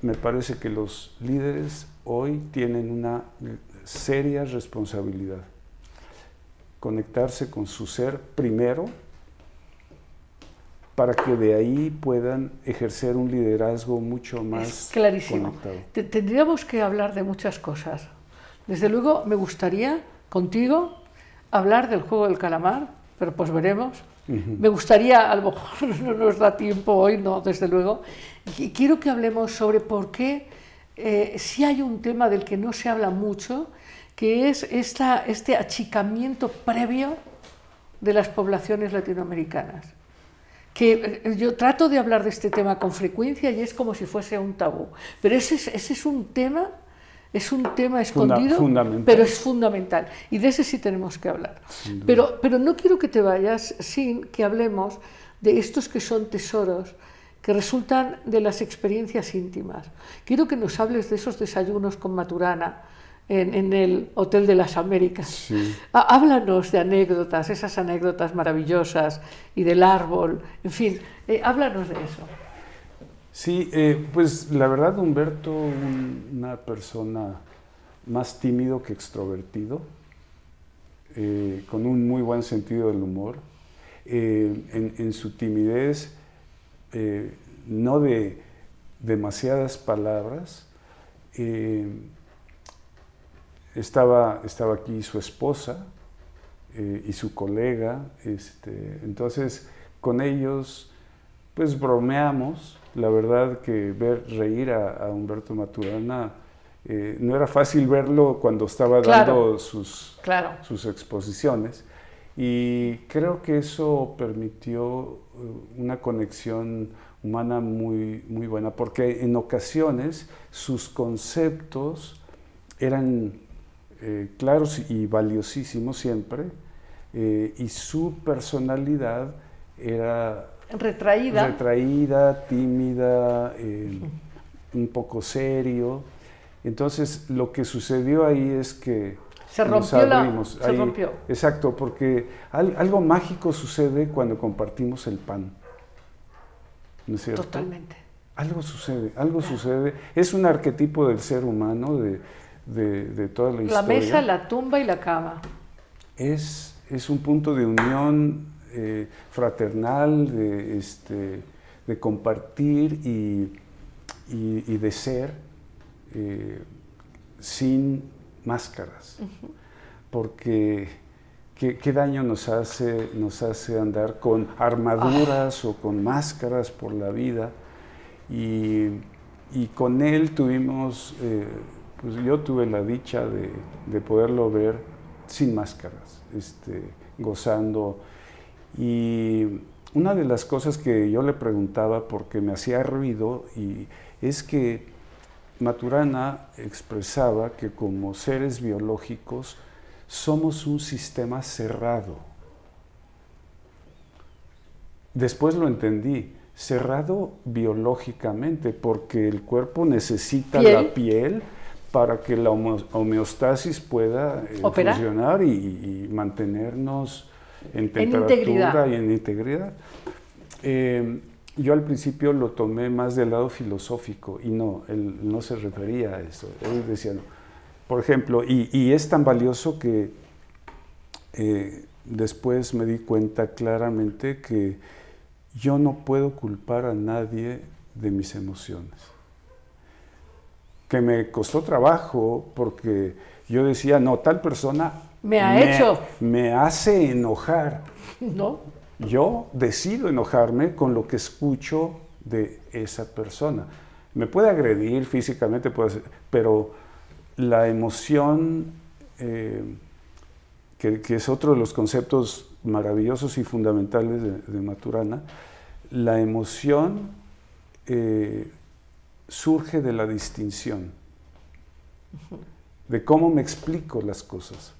me parece que los líderes hoy tienen una seria responsabilidad. Conectarse con su ser primero para que de ahí puedan ejercer un liderazgo mucho más Es clarísimo. conectado. Tendríamos que hablar de muchas cosas. Desde luego, me gustaría contigo hablar del juego del calamar, pero pues veremos. Me gustaría, a lo mejor no nos da tiempo hoy, no, desde luego. Y quiero que hablemos sobre por qué, eh, si hay un tema del que no se habla mucho, que es esta, este achicamiento previo de las poblaciones latinoamericanas que eh, yo trato de hablar de este tema con frecuencia y es como si fuese un tabú. Pero ese es, ese es un tema, es un tema Funda- escondido, fundamental. pero es fundamental. Y de ese sí tenemos que hablar. Pero, pero no quiero que te vayas sin que hablemos de estos que son tesoros que resultan de las experiencias íntimas. Quiero que nos hables de esos desayunos con Maturana en, en el Hotel de las Américas. Sí. Há- Háblanos de anécdotas, esas anécdotas maravillosas y del árbol, en fin, eh, háblanos de eso. Sí, eh, pues la verdad Humberto, un- una persona más tímido que extrovertido, eh, con un muy buen sentido del humor, en, en su timidez, no de demasiadas palabras. Estaba, estaba aquí su esposa eh, y su colega, este, entonces con ellos pues bromeamos. La verdad que ver reír a, a Humberto Maturana eh, no era fácil verlo cuando estaba Claro. dando sus, Claro. sus exposiciones. Y creo que eso permitió eh, una conexión humana muy, muy buena, porque en ocasiones sus conceptos eran eh, claros y valiosísimos siempre, eh, y su personalidad era Retraída, retraída, tímida, eh, un poco serio. Entonces, lo que sucedió ahí es que Se nos rompió la- se rompió. Exacto, porque al- algo mágico sucede cuando compartimos el pan. ¿No es cierto? totalmente. Algo sucede, algo sucede. Es un arquetipo del ser humano, de, de- de toda la La historia. mesa, la tumba y la cama. es, es un punto de unión eh, fraternal, de, este, de compartir y, y- y de ser eh, sin máscaras. Porque ¿qué, qué daño nos hace, nos hace andar con armaduras o con máscaras por la vida. Y, y con él tuvimos, eh, pues yo tuve la dicha de, de poderlo ver sin máscaras, este, gozando. Y una de las cosas que yo le preguntaba, porque me hacía ruido, y es que Maturana expresaba que como seres biológicos somos un sistema cerrado. Después lo entendí. cerrado biológicamente, porque el cuerpo necesita Piel. la piel para que la homeostasis pueda eh, funcionar y, y mantenernos en temperatura y en integridad. Eh, yo al principio lo tomé más del lado filosófico y no, él no se refería a eso. Él decía, no. por ejemplo, y, y es tan valioso que eh, después me di cuenta claramente que yo no puedo culpar a nadie de mis emociones. Que me costó trabajo porque yo decía, no, tal persona Me ha hecho. me hace enojar. ¿No? Yo decido enojarme con lo que escucho de esa persona. Me puede agredir físicamente, puede pero la emoción, eh, que, que es otro de los conceptos maravillosos y fundamentales de, de Maturana, la emoción eh, surge de la distinción, de cómo me explico las cosas.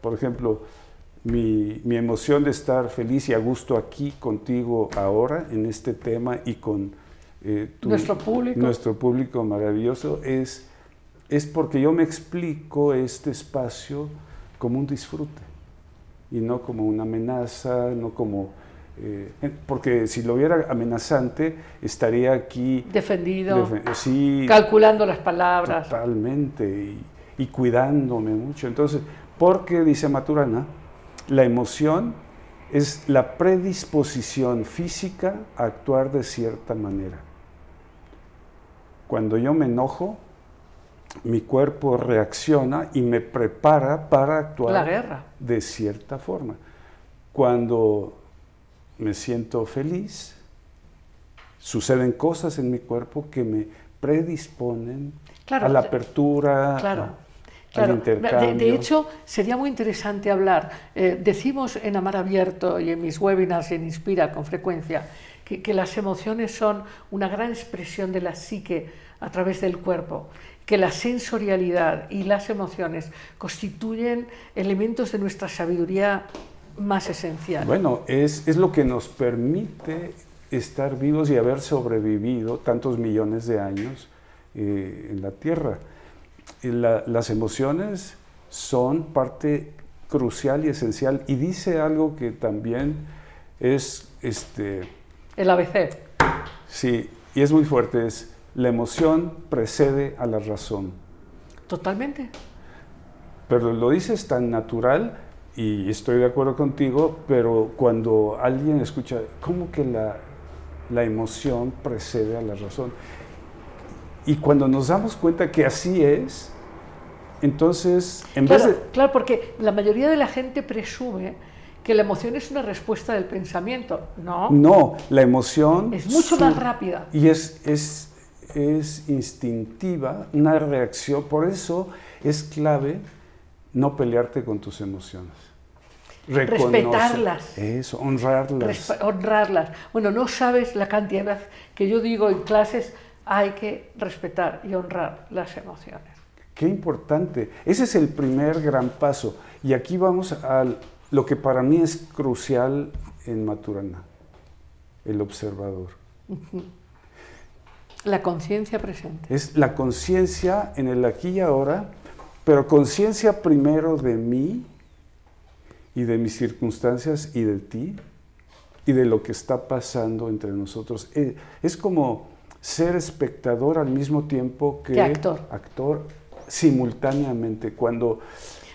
Por ejemplo, mi, mi emoción de estar feliz y a gusto aquí contigo ahora en este tema y con eh, tu- Nuestro público. nuestro público maravilloso es, es porque yo me explico este espacio como un disfrute y no como una amenaza, no como... eh, porque si lo viera amenazante, estaría aquí... Defendido, defe- sí, calculando las palabras. Totalmente, y, y cuidándome mucho. Entonces, porque, dice Maturana, la emoción es la predisposición física a actuar de cierta manera. Cuando yo me enojo, mi cuerpo reacciona y me prepara para actuar La guerra. de cierta forma. Cuando me siento feliz, suceden cosas en mi cuerpo que me predisponen Claro, a la apertura, Claro. a- Claro, al de, intercambio. de hecho, sería muy interesante hablar. eh, decimos en Amar Abierto y en mis webinars en Inspira con frecuencia que, que las emociones son una gran expresión de la psique a través del cuerpo, que la sensorialidad y las emociones constituyen elementos de nuestra sabiduría más esencial. Bueno, es, es lo que nos permite estar vivos y haber sobrevivido tantos millones de años eh, en la Tierra. La- las emociones son parte crucial y esencial. Y dice algo que también es, este, El ABC. sí, y es muy fuerte, es la emoción precede a la razón. Totalmente. Pero lo dices tan natural y estoy de acuerdo contigo, pero cuando alguien escucha, ¿cómo que la, la emoción precede a la razón? Y cuando nos damos cuenta que así es, entonces, en Claro, vez de... claro, porque la mayoría de la gente presume que la emoción es una respuesta del pensamiento. No, No, la emoción... es mucho más rápida. Y es, es, es instintiva, una reacción. Por eso es clave no pelearte con tus emociones. Reconoce- Respetarlas. Eso, honrarlas. Resp- honrarlas. Bueno, no sabes la cantidad de veces que yo digo en clases hay que respetar y honrar las emociones. Qué importante. Ese es el primer gran paso. Y aquí vamos a lo que para mí es crucial en Maturana, el observador. La conciencia presente. Es la conciencia en el aquí y ahora, pero conciencia primero de mí y de mis circunstancias y de ti y de lo que está pasando entre nosotros. Eh, Es como ser espectador al mismo tiempo que, Que actor. actor simultáneamente. Cuando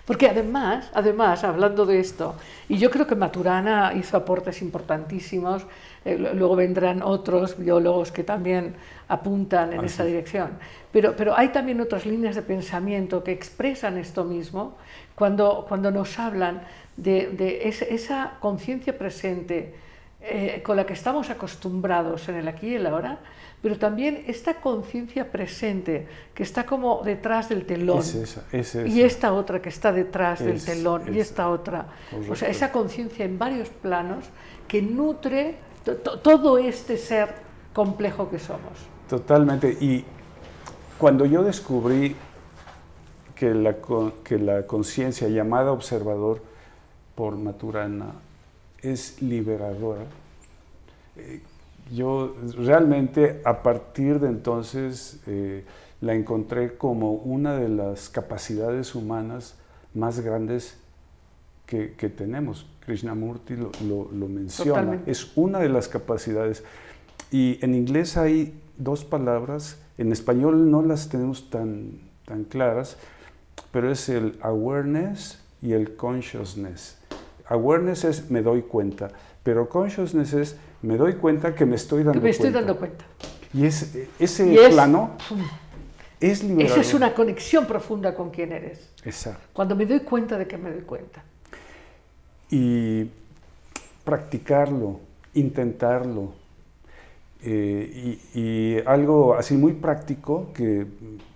Porque además, además, hablando de esto, y yo creo que Maturana hizo aportes importantísimos, eh, luego vendrán otros biólogos que también apuntan en Ah, esa dirección, pero, pero hay también otras líneas de pensamiento que expresan esto mismo cuando, cuando nos hablan de, esa conciencia presente eh, con la que estamos acostumbrados en el aquí y el ahora, pero también esta conciencia presente que está como detrás del telón. es esa, es esa. Y esta otra que está detrás del telón, y es- esta otra. O sea, esa conciencia en varios planos que nutre to- to- todo este ser complejo que somos. Totalmente. Y cuando yo descubrí que la, que la conciencia llamada observador por Maturana es liberadora, eh, yo realmente a partir de entonces eh, la encontré como una de las capacidades humanas más grandes que, que tenemos. Krishnamurti lo, lo, lo menciona. Totalmente. Es una de las capacidades. Y en inglés hay dos palabras, en español no las tenemos tan, tan claras, pero es el awareness y el consciousness. Awareness es me doy cuenta, pero consciousness es me doy cuenta que me estoy dando Me estoy cuenta. dando cuenta. Y es, ese Y es- plano es liberador. Eso es una conexión profunda con quién eres. Exacto. Cuando me doy cuenta de que me doy cuenta. y practicarlo, intentarlo. Eh, y, y algo así muy práctico que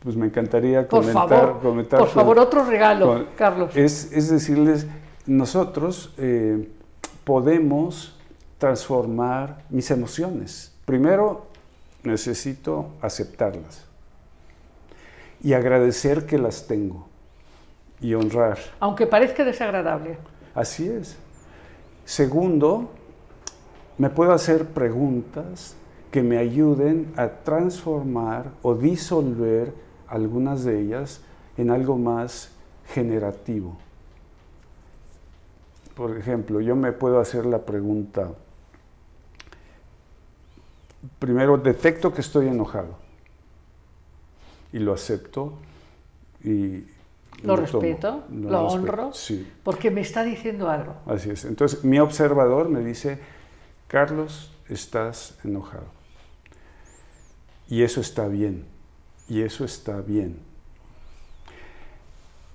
pues me encantaría Por comentar. favor, comentar por con- favor, otro regalo, con- Carlos. Es, es decirles, nosotros eh, podemos transformar mis emociones. Primero, necesito aceptarlas y agradecer que las tengo y honrar. Aunque parezca desagradable. Así es. Segundo, me puedo hacer preguntas que me ayuden a transformar o disolver algunas de ellas en algo más generativo. Por ejemplo, yo me puedo hacer la pregunta, primero detecto que estoy enojado y lo acepto y Lo respeto, lo lo respeto, honro, Sí. porque me está diciendo algo. Así es. Entonces, mi observador me dice, Carlos, estás enojado. Y eso está bien. Y eso está bien.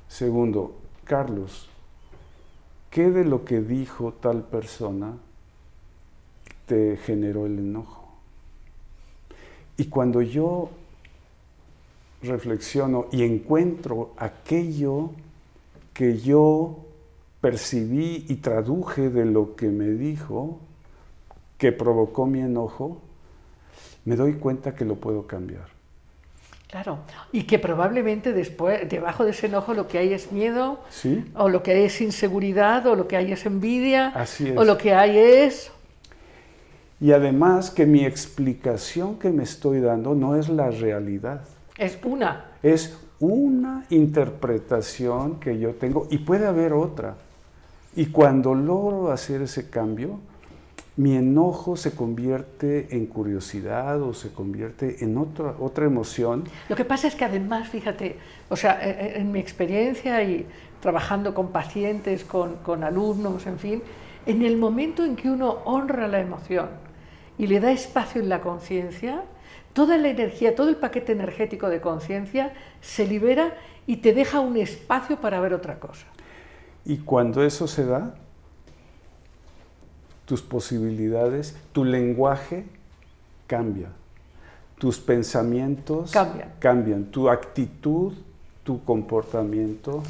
Segundo, Carlos, ¿qué de lo que dijo tal persona te generó el enojo? Y cuando yo reflexiono y encuentro aquello que yo percibí y traduje de lo que me dijo, que provocó mi enojo, me doy cuenta que lo puedo cambiar. Claro. Y que probablemente después, debajo de ese enojo, lo que hay es miedo, ¿Sí? o lo que hay es inseguridad, o lo que hay es envidia, Así es. o lo que hay es. Y además que mi explicación que me estoy dando no es la realidad, Es una. es una interpretación que yo tengo y puede haber otra. Y cuando logro hacer ese cambio, mi enojo se convierte en curiosidad o se convierte en otra, otra emoción. Lo que pasa es que además, fíjate, o sea, e- e- en mi experiencia y trabajando con pacientes, con, con alumnos, en fin, en el momento en que uno honra la emoción y le da espacio en la conciencia, toda la energía, todo el paquete energético de conciencia se libera y te deja un espacio para ver otra cosa. Y cuando eso se da, tus posibilidades, tu lenguaje cambia, tus pensamientos Cambian. cambian, tu actitud, tu comportamiento.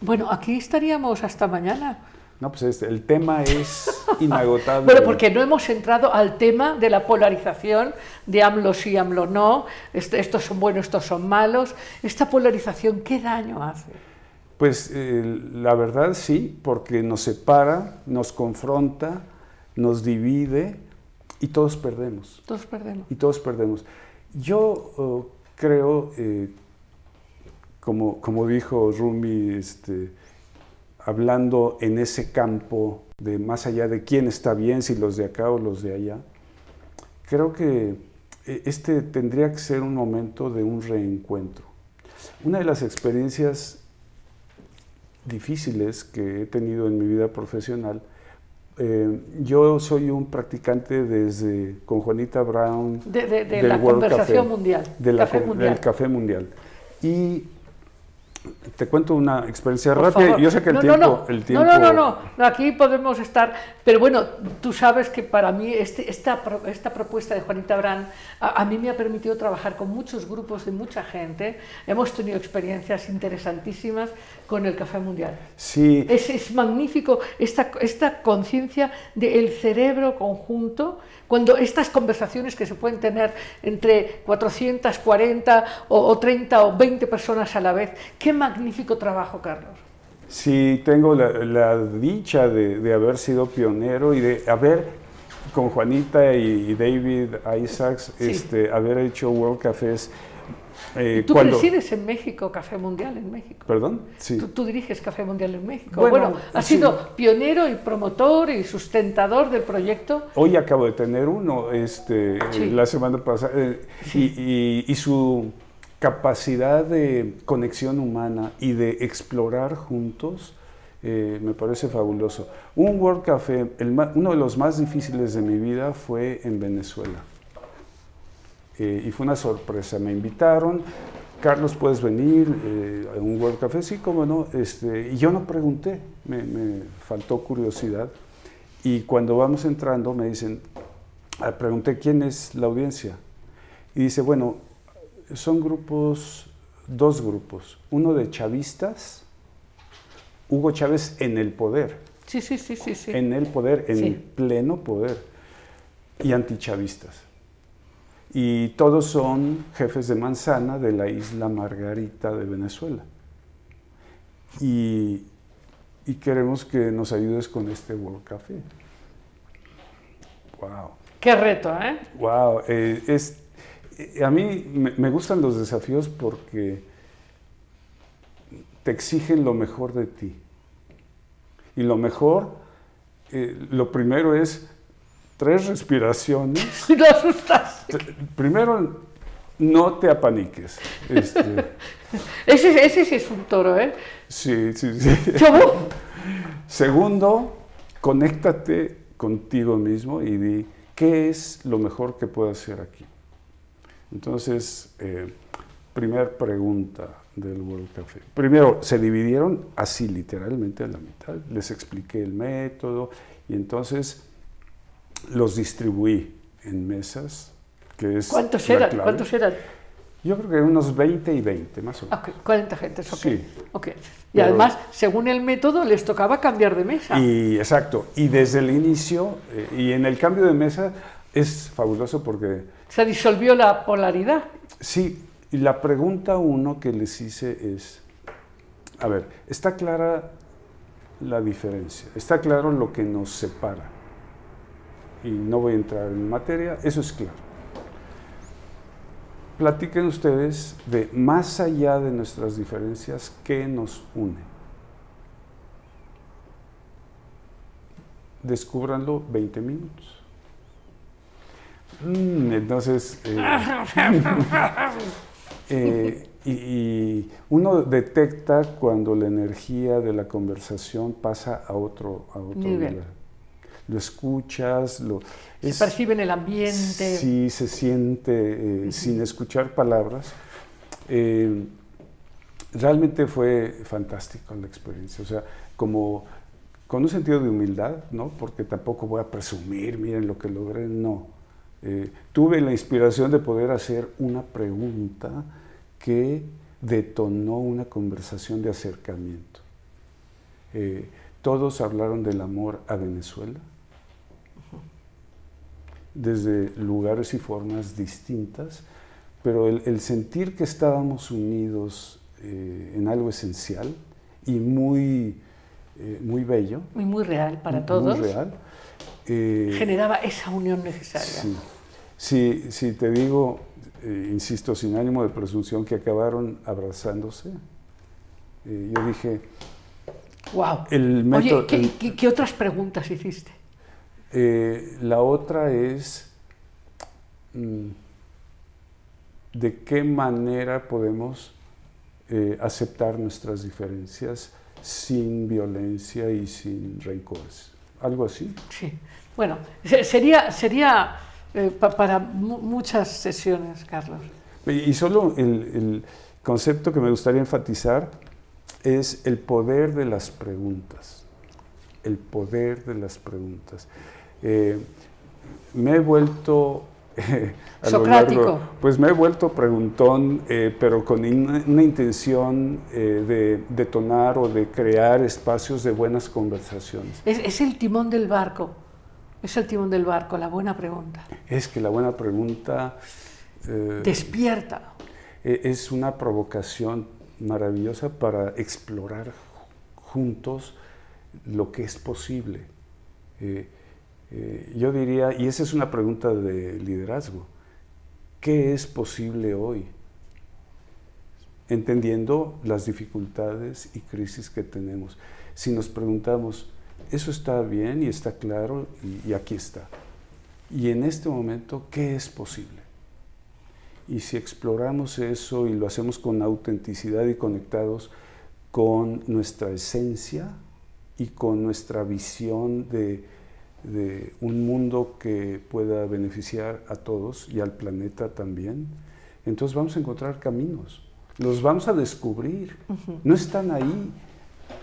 Bueno, aquí estaríamos hasta mañana. No, pues este, el tema es inagotable. Bueno, porque no hemos entrado al tema de la polarización de AMLO sí, AMLO no, est- estos son buenos, estos son malos. Esta polarización, ¿qué daño hace? Pues eh, la verdad sí, porque nos separa, nos confronta, nos divide y todos perdemos. Todos perdemos. y todos perdemos. Yo oh, creo, eh, como, como dijo Rumi, este, hablando en ese campo de más allá de quién está bien, si los de acá o los de allá, creo que eh, este tendría que ser un momento de un reencuentro. Una de las experiencias difíciles que he tenido en mi vida profesional, eh, yo soy un practicante desde con Juanita Brown De, de- de del la World conversación Café, mundial. de la Café mundial. del café mundial. Y te cuento una experiencia Por rápida. favor. Yo sé que el, no, tiempo, no, no. el tiempo. No, no, no, no, Aquí podemos estar. Pero bueno, tú sabes que para mí este- esta, esta propuesta de Juanita Brand a, a mí me ha permitido trabajar con muchos grupos de mucha gente. Hemos tenido experiencias interesantísimas con el Café Mundial. Sí, Es, es magnífico esta, esta conciencia del cerebro conjunto, cuando estas conversaciones que se pueden tener entre 440 o, o 30 o 20 personas a la vez. Qué magnífico trabajo, Carlos. sí, tengo la, la dicha de, de haber sido pionero y de haber con Juanita y David Isaacs, Sí. este, haber hecho World Cafés. eh, Tú cuando- presides en México Café Mundial en México. ¿Perdón? Sí. Tú, tú diriges Café Mundial en México. Bueno, Bueno, has sí. sido pionero y promotor y sustentador del proyecto. Hoy acabo de tener uno, este, Sí. la semana pasada, eh, y, y- y su capacidad de conexión humana y de explorar juntos eh, me parece fabuloso. Un World Café, el uno de los más difíciles de mi vida fue en Venezuela. Eh, y fue una sorpresa. Me invitaron, Carlos, ¿puedes venir eh, a un World Café? Sí, cómo no. Este, y yo no pregunté, me, me faltó curiosidad. Y cuando vamos entrando me dicen, ah, pregunté quién es la audiencia. Y dice, bueno, son grupos, dos grupos. Uno de chavistas, Hugo Chávez en el poder, Sí, sí, sí, sí. sí. en el poder, en Sí. pleno poder, y antichavistas. Y todos son jefes de manzana de la isla Margarita de Venezuela. Y, y queremos que nos ayudes con este World Café. Wow. Qué reto, ¿eh? Wow, eh, es, a mí me, gustan los desafíos porque te exigen lo mejor de ti. Y lo mejor, eh, lo primero es tres respiraciones. Lo asustas. T- Primero, no te apaniques. Este, Ese, ese sí es un toro, ¿eh? sí, sí, sí. Segundo, conéctate contigo mismo y di, ¿qué es lo mejor que puedo hacer aquí? Entonces, eh, primera pregunta del World Café. Primero, se dividieron así literalmente a la mitad. Les expliqué el método y entonces los distribuí en mesas, que es ¿Cuántos la eran? clave. ¿Cuántos eran? Yo creo que unos 20 y 20, más o menos. Ok, 40 gentes, ok. Sí. ok. Y Pero- además, según el método, les tocaba cambiar de mesa. Y exacto, y desde el inicio, eh, y en el cambio de mesa es fabuloso porque Se disolvió la polaridad. sí, y la pregunta uno que les hice es, a ver, ¿está clara la diferencia? ¿Está claro lo que nos separa? Y no voy a entrar en materia, eso es claro. Platiquen ustedes de más allá de nuestras diferencias, ¿qué nos une? Descúbranlo 20 minutos. Mm, entonces, eh, eh, y, y uno detecta cuando la energía de la conversación pasa a otro, a otro Nivel. nivel. Lo escuchas, lo, Se es- percibe en el ambiente. Sí, se siente eh, sin escuchar palabras. Eh, realmente fue fantástico la experiencia. O sea, como con un sentido de humildad, ¿no? Porque tampoco voy a presumir, miren lo que logré, no. Eh, tuve la inspiración de poder hacer una pregunta que detonó una conversación de acercamiento. Eh, todos hablaron del amor a Venezuela, desde lugares y formas distintas, pero el, el sentir que estábamos unidos eh, en algo esencial y muy, eh, muy bello, Y muy real para muy todos. real. Generaba esa unión necesaria. Sí. Si, si te digo, eh, insisto, sin ánimo de presunción, que acabaron abrazándose, eh, yo dije, Wow. el método... Oye, ¿qué, el- qué- qué otras preguntas hiciste? Eh, la otra es mm, de qué manera podemos aceptar nuestras diferencias sin violencia y sin rencores. Algo así. Sí. Bueno, se- sería, sería eh, pa- para mu- muchas sesiones, Carlos. Y solo el, el concepto que me gustaría enfatizar es el poder de las preguntas. El poder de las preguntas. Eh, me he vuelto a lo Socrático. largo- pues me he vuelto preguntón, eh, pero con una, una intención eh, de detonar o de crear espacios de buenas conversaciones. Es, es el timón del barco. Es el timón del barco, la buena pregunta. Es que la buena pregunta eh, Despierta. eh, es una provocación maravillosa para explorar ju- juntos lo que es posible. Eh, Eh, yo diría, y esa es una pregunta de liderazgo, ¿qué es posible hoy? Entendiendo las dificultades y crisis que tenemos. Si nos preguntamos, eso está bien y está claro y, y aquí está. Y en este momento, ¿qué es posible? Y si exploramos eso y lo hacemos con autenticidad y conectados con nuestra esencia y con nuestra visión de, de un mundo que pueda beneficiar a todos y al planeta también, entonces vamos a encontrar caminos, los vamos a descubrir, no están ahí,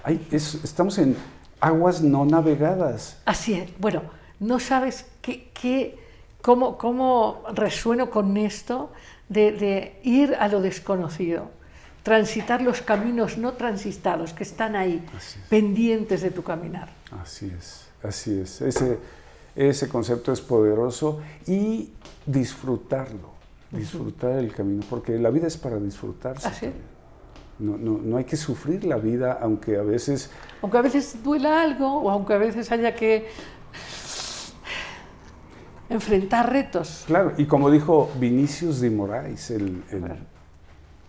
Hay- es- estamos en aguas no navegadas. Así es. Bueno, no sabes qué, qué- cómo, cómo resueno con esto de, de ir a lo desconocido, transitar los caminos no transitados que están ahí, es. pendientes de tu caminar. Así es, así es. Ese, ese concepto es poderoso y disfrutarlo, disfrutar el camino, porque la vida es para disfrutarse. Así. No, no, no hay que sufrir la vida, aunque a veces Aunque a veces duela algo o aunque a veces haya que enfrentar retos. Claro, y como dijo Vinicius de Moraes, el, el-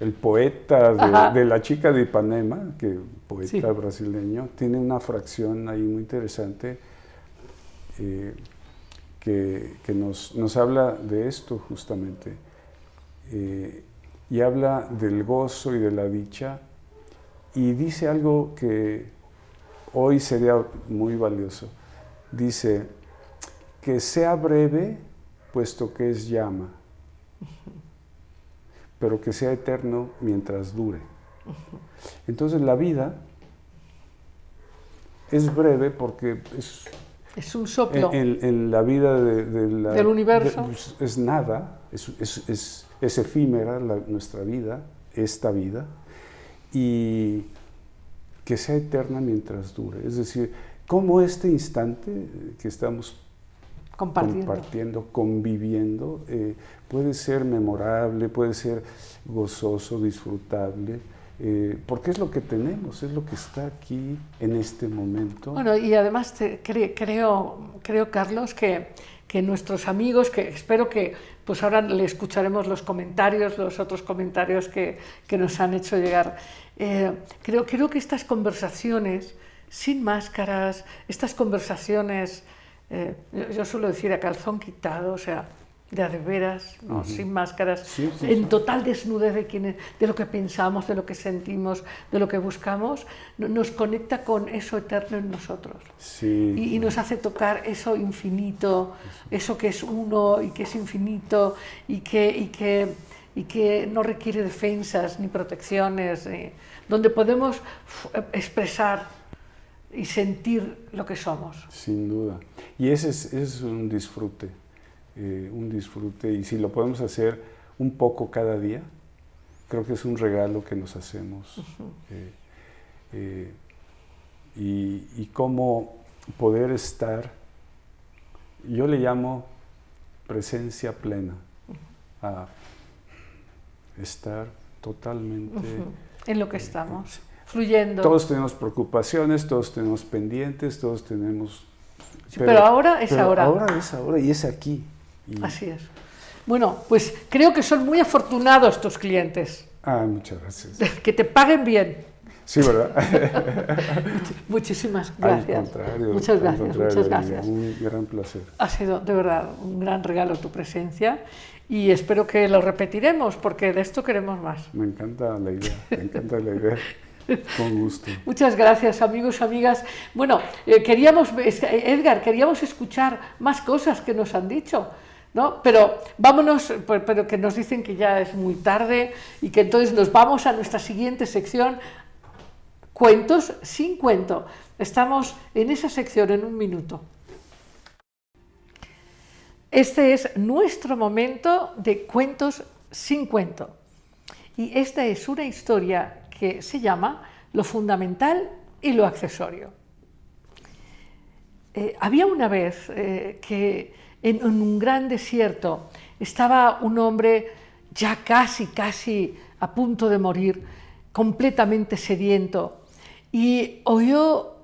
el poeta de, de La chica de Ipanema, que poeta Sí. brasileño, tiene una fracción ahí muy interesante eh, que, que nos, nos habla de esto justamente. Eh, y habla del gozo y de la dicha y dice algo que hoy sería muy valioso. Dice, que sea breve, puesto que es llama, pero que sea eterno mientras dure. Entonces la vida es breve porque es, Es un soplo. en, en- en la vida de, de la- Del universo. de- pues, es nada, es, es- es- es efímera la- nuestra vida, esta vida, y que sea eterna mientras dure. Es decir, como este instante que estamos compartiendo. compartiendo, conviviendo, eh, puede ser memorable, puede ser gozoso, disfrutable, eh, porque es lo que tenemos, es lo que está aquí en este momento. Bueno, y además te- cre- creo, creo, Carlos, que, que nuestros amigos, que espero que pues ahora le escucharemos los comentarios, los otros comentarios que, nos han hecho llegar. Eh, creo, creo que estas conversaciones sin máscaras, estas conversaciones, eh, yo, yo suelo decir a calzón quitado, o sea, de veras, ¿no? sin máscaras, Sí, sí, en total desnudez de, de lo que pensamos, de lo que sentimos, de lo que buscamos, no- nos conecta con eso eterno en nosotros. Sí, Y, y nos hace tocar eso infinito, eso que es uno y que es infinito y que, y que, y que no requiere defensas ni protecciones, ni- donde podemos fu- expresar y sentir lo que somos. sin duda. Y ese es, ese es un disfrute, eh, un disfrute, y si lo podemos hacer un poco cada día, creo que es un regalo que nos hacemos. eh, eh, y, y cómo poder estar, yo le llamo presencia plena, a estar totalmente... En lo que estamos, fluyendo. Todos tenemos preocupaciones, todos tenemos pendientes, todos tenemos... Sí, pero ahora es pero ahora. Ahora es ahora y es aquí. Y- Así es. Bueno, pues creo que son muy afortunados tus clientes, Ah, muchas gracias. que te paguen bien. Sí, ¿verdad? Muchísimas Al gracias. contrario. muchas al gracias, contrario, muchas gracias. Un gran placer. Ha sido de verdad un gran regalo tu presencia y espero que lo repetiremos porque de esto queremos más. Me encanta la idea, me encanta la idea. Con gusto. Muchas gracias, amigos, amigas. Bueno, eh, queríamos, Edgar, queríamos escuchar más cosas que nos han dicho, ¿no? Pero vámonos, pero que nos dicen que ya es muy tarde y que entonces nos vamos a nuestra siguiente sección, Cuentos sin cuento. Estamos en esa sección en un minuto. Este es nuestro momento de cuentos sin cuento. Y esta es una historia que se llama Lo fundamental y lo accesorio. Eh, había una vez eh, que en, un gran desierto estaba un hombre ya casi, casi a punto de morir, completamente sediento, y oyó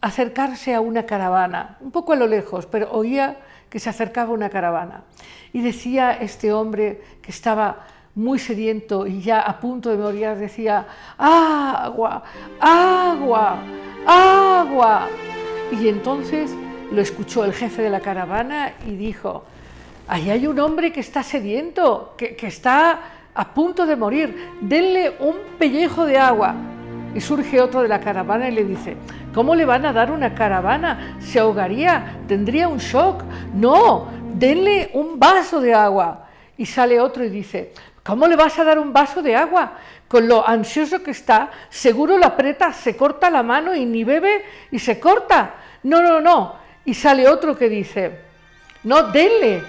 acercarse a una caravana, un poco a lo lejos, pero oía que se acercaba una caravana. Y decía este hombre que estaba muy sediento y ya a punto de morir, decía, agua, agua, agua. Y entonces lo escuchó el jefe de la caravana y dijo, ahí hay un hombre que está sediento, que, que está a punto de morir, denle un pellejo de agua. Y surge otro de la caravana y le dice, ¿cómo le van a dar una caravana? Se ahogaría, tendría un shock. No, denle un vaso de agua. Y sale otro y dice, ¿cómo le vas a dar un vaso de agua? Con lo ansioso que está, seguro la aprieta, se corta la mano y ni bebe y se corta. No, no, no. Y sale otro que dice, no, denle,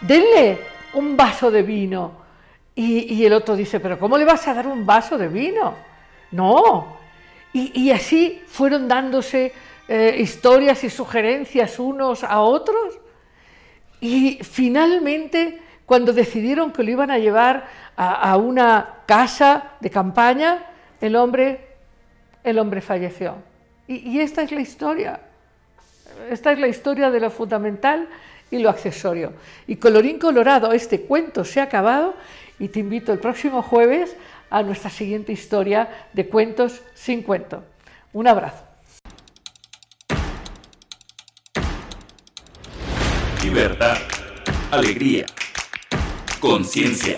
denle un vaso de vino. Y, y el otro dice, pero ¿cómo le vas a dar un vaso de vino? No. Y, así fueron dándose eh, historias y sugerencias unos a otros. Y finalmente, cuando decidieron que lo iban a llevar a, una casa de campaña, el hombre, el hombre falleció. Y, y esta es la historia. Esta es la historia de lo fundamental y lo accesorio. Y colorín colorado, este cuento se ha acabado y te invito el próximo jueves a nuestra siguiente historia de cuentos sin cuento. Un abrazo. Libertad, alegría, conciencia,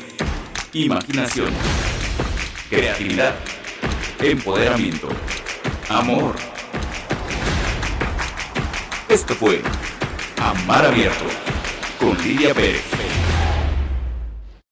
imaginación, creatividad, empoderamiento, amor. Esto fue Amar Abierto con Lidia Pérez.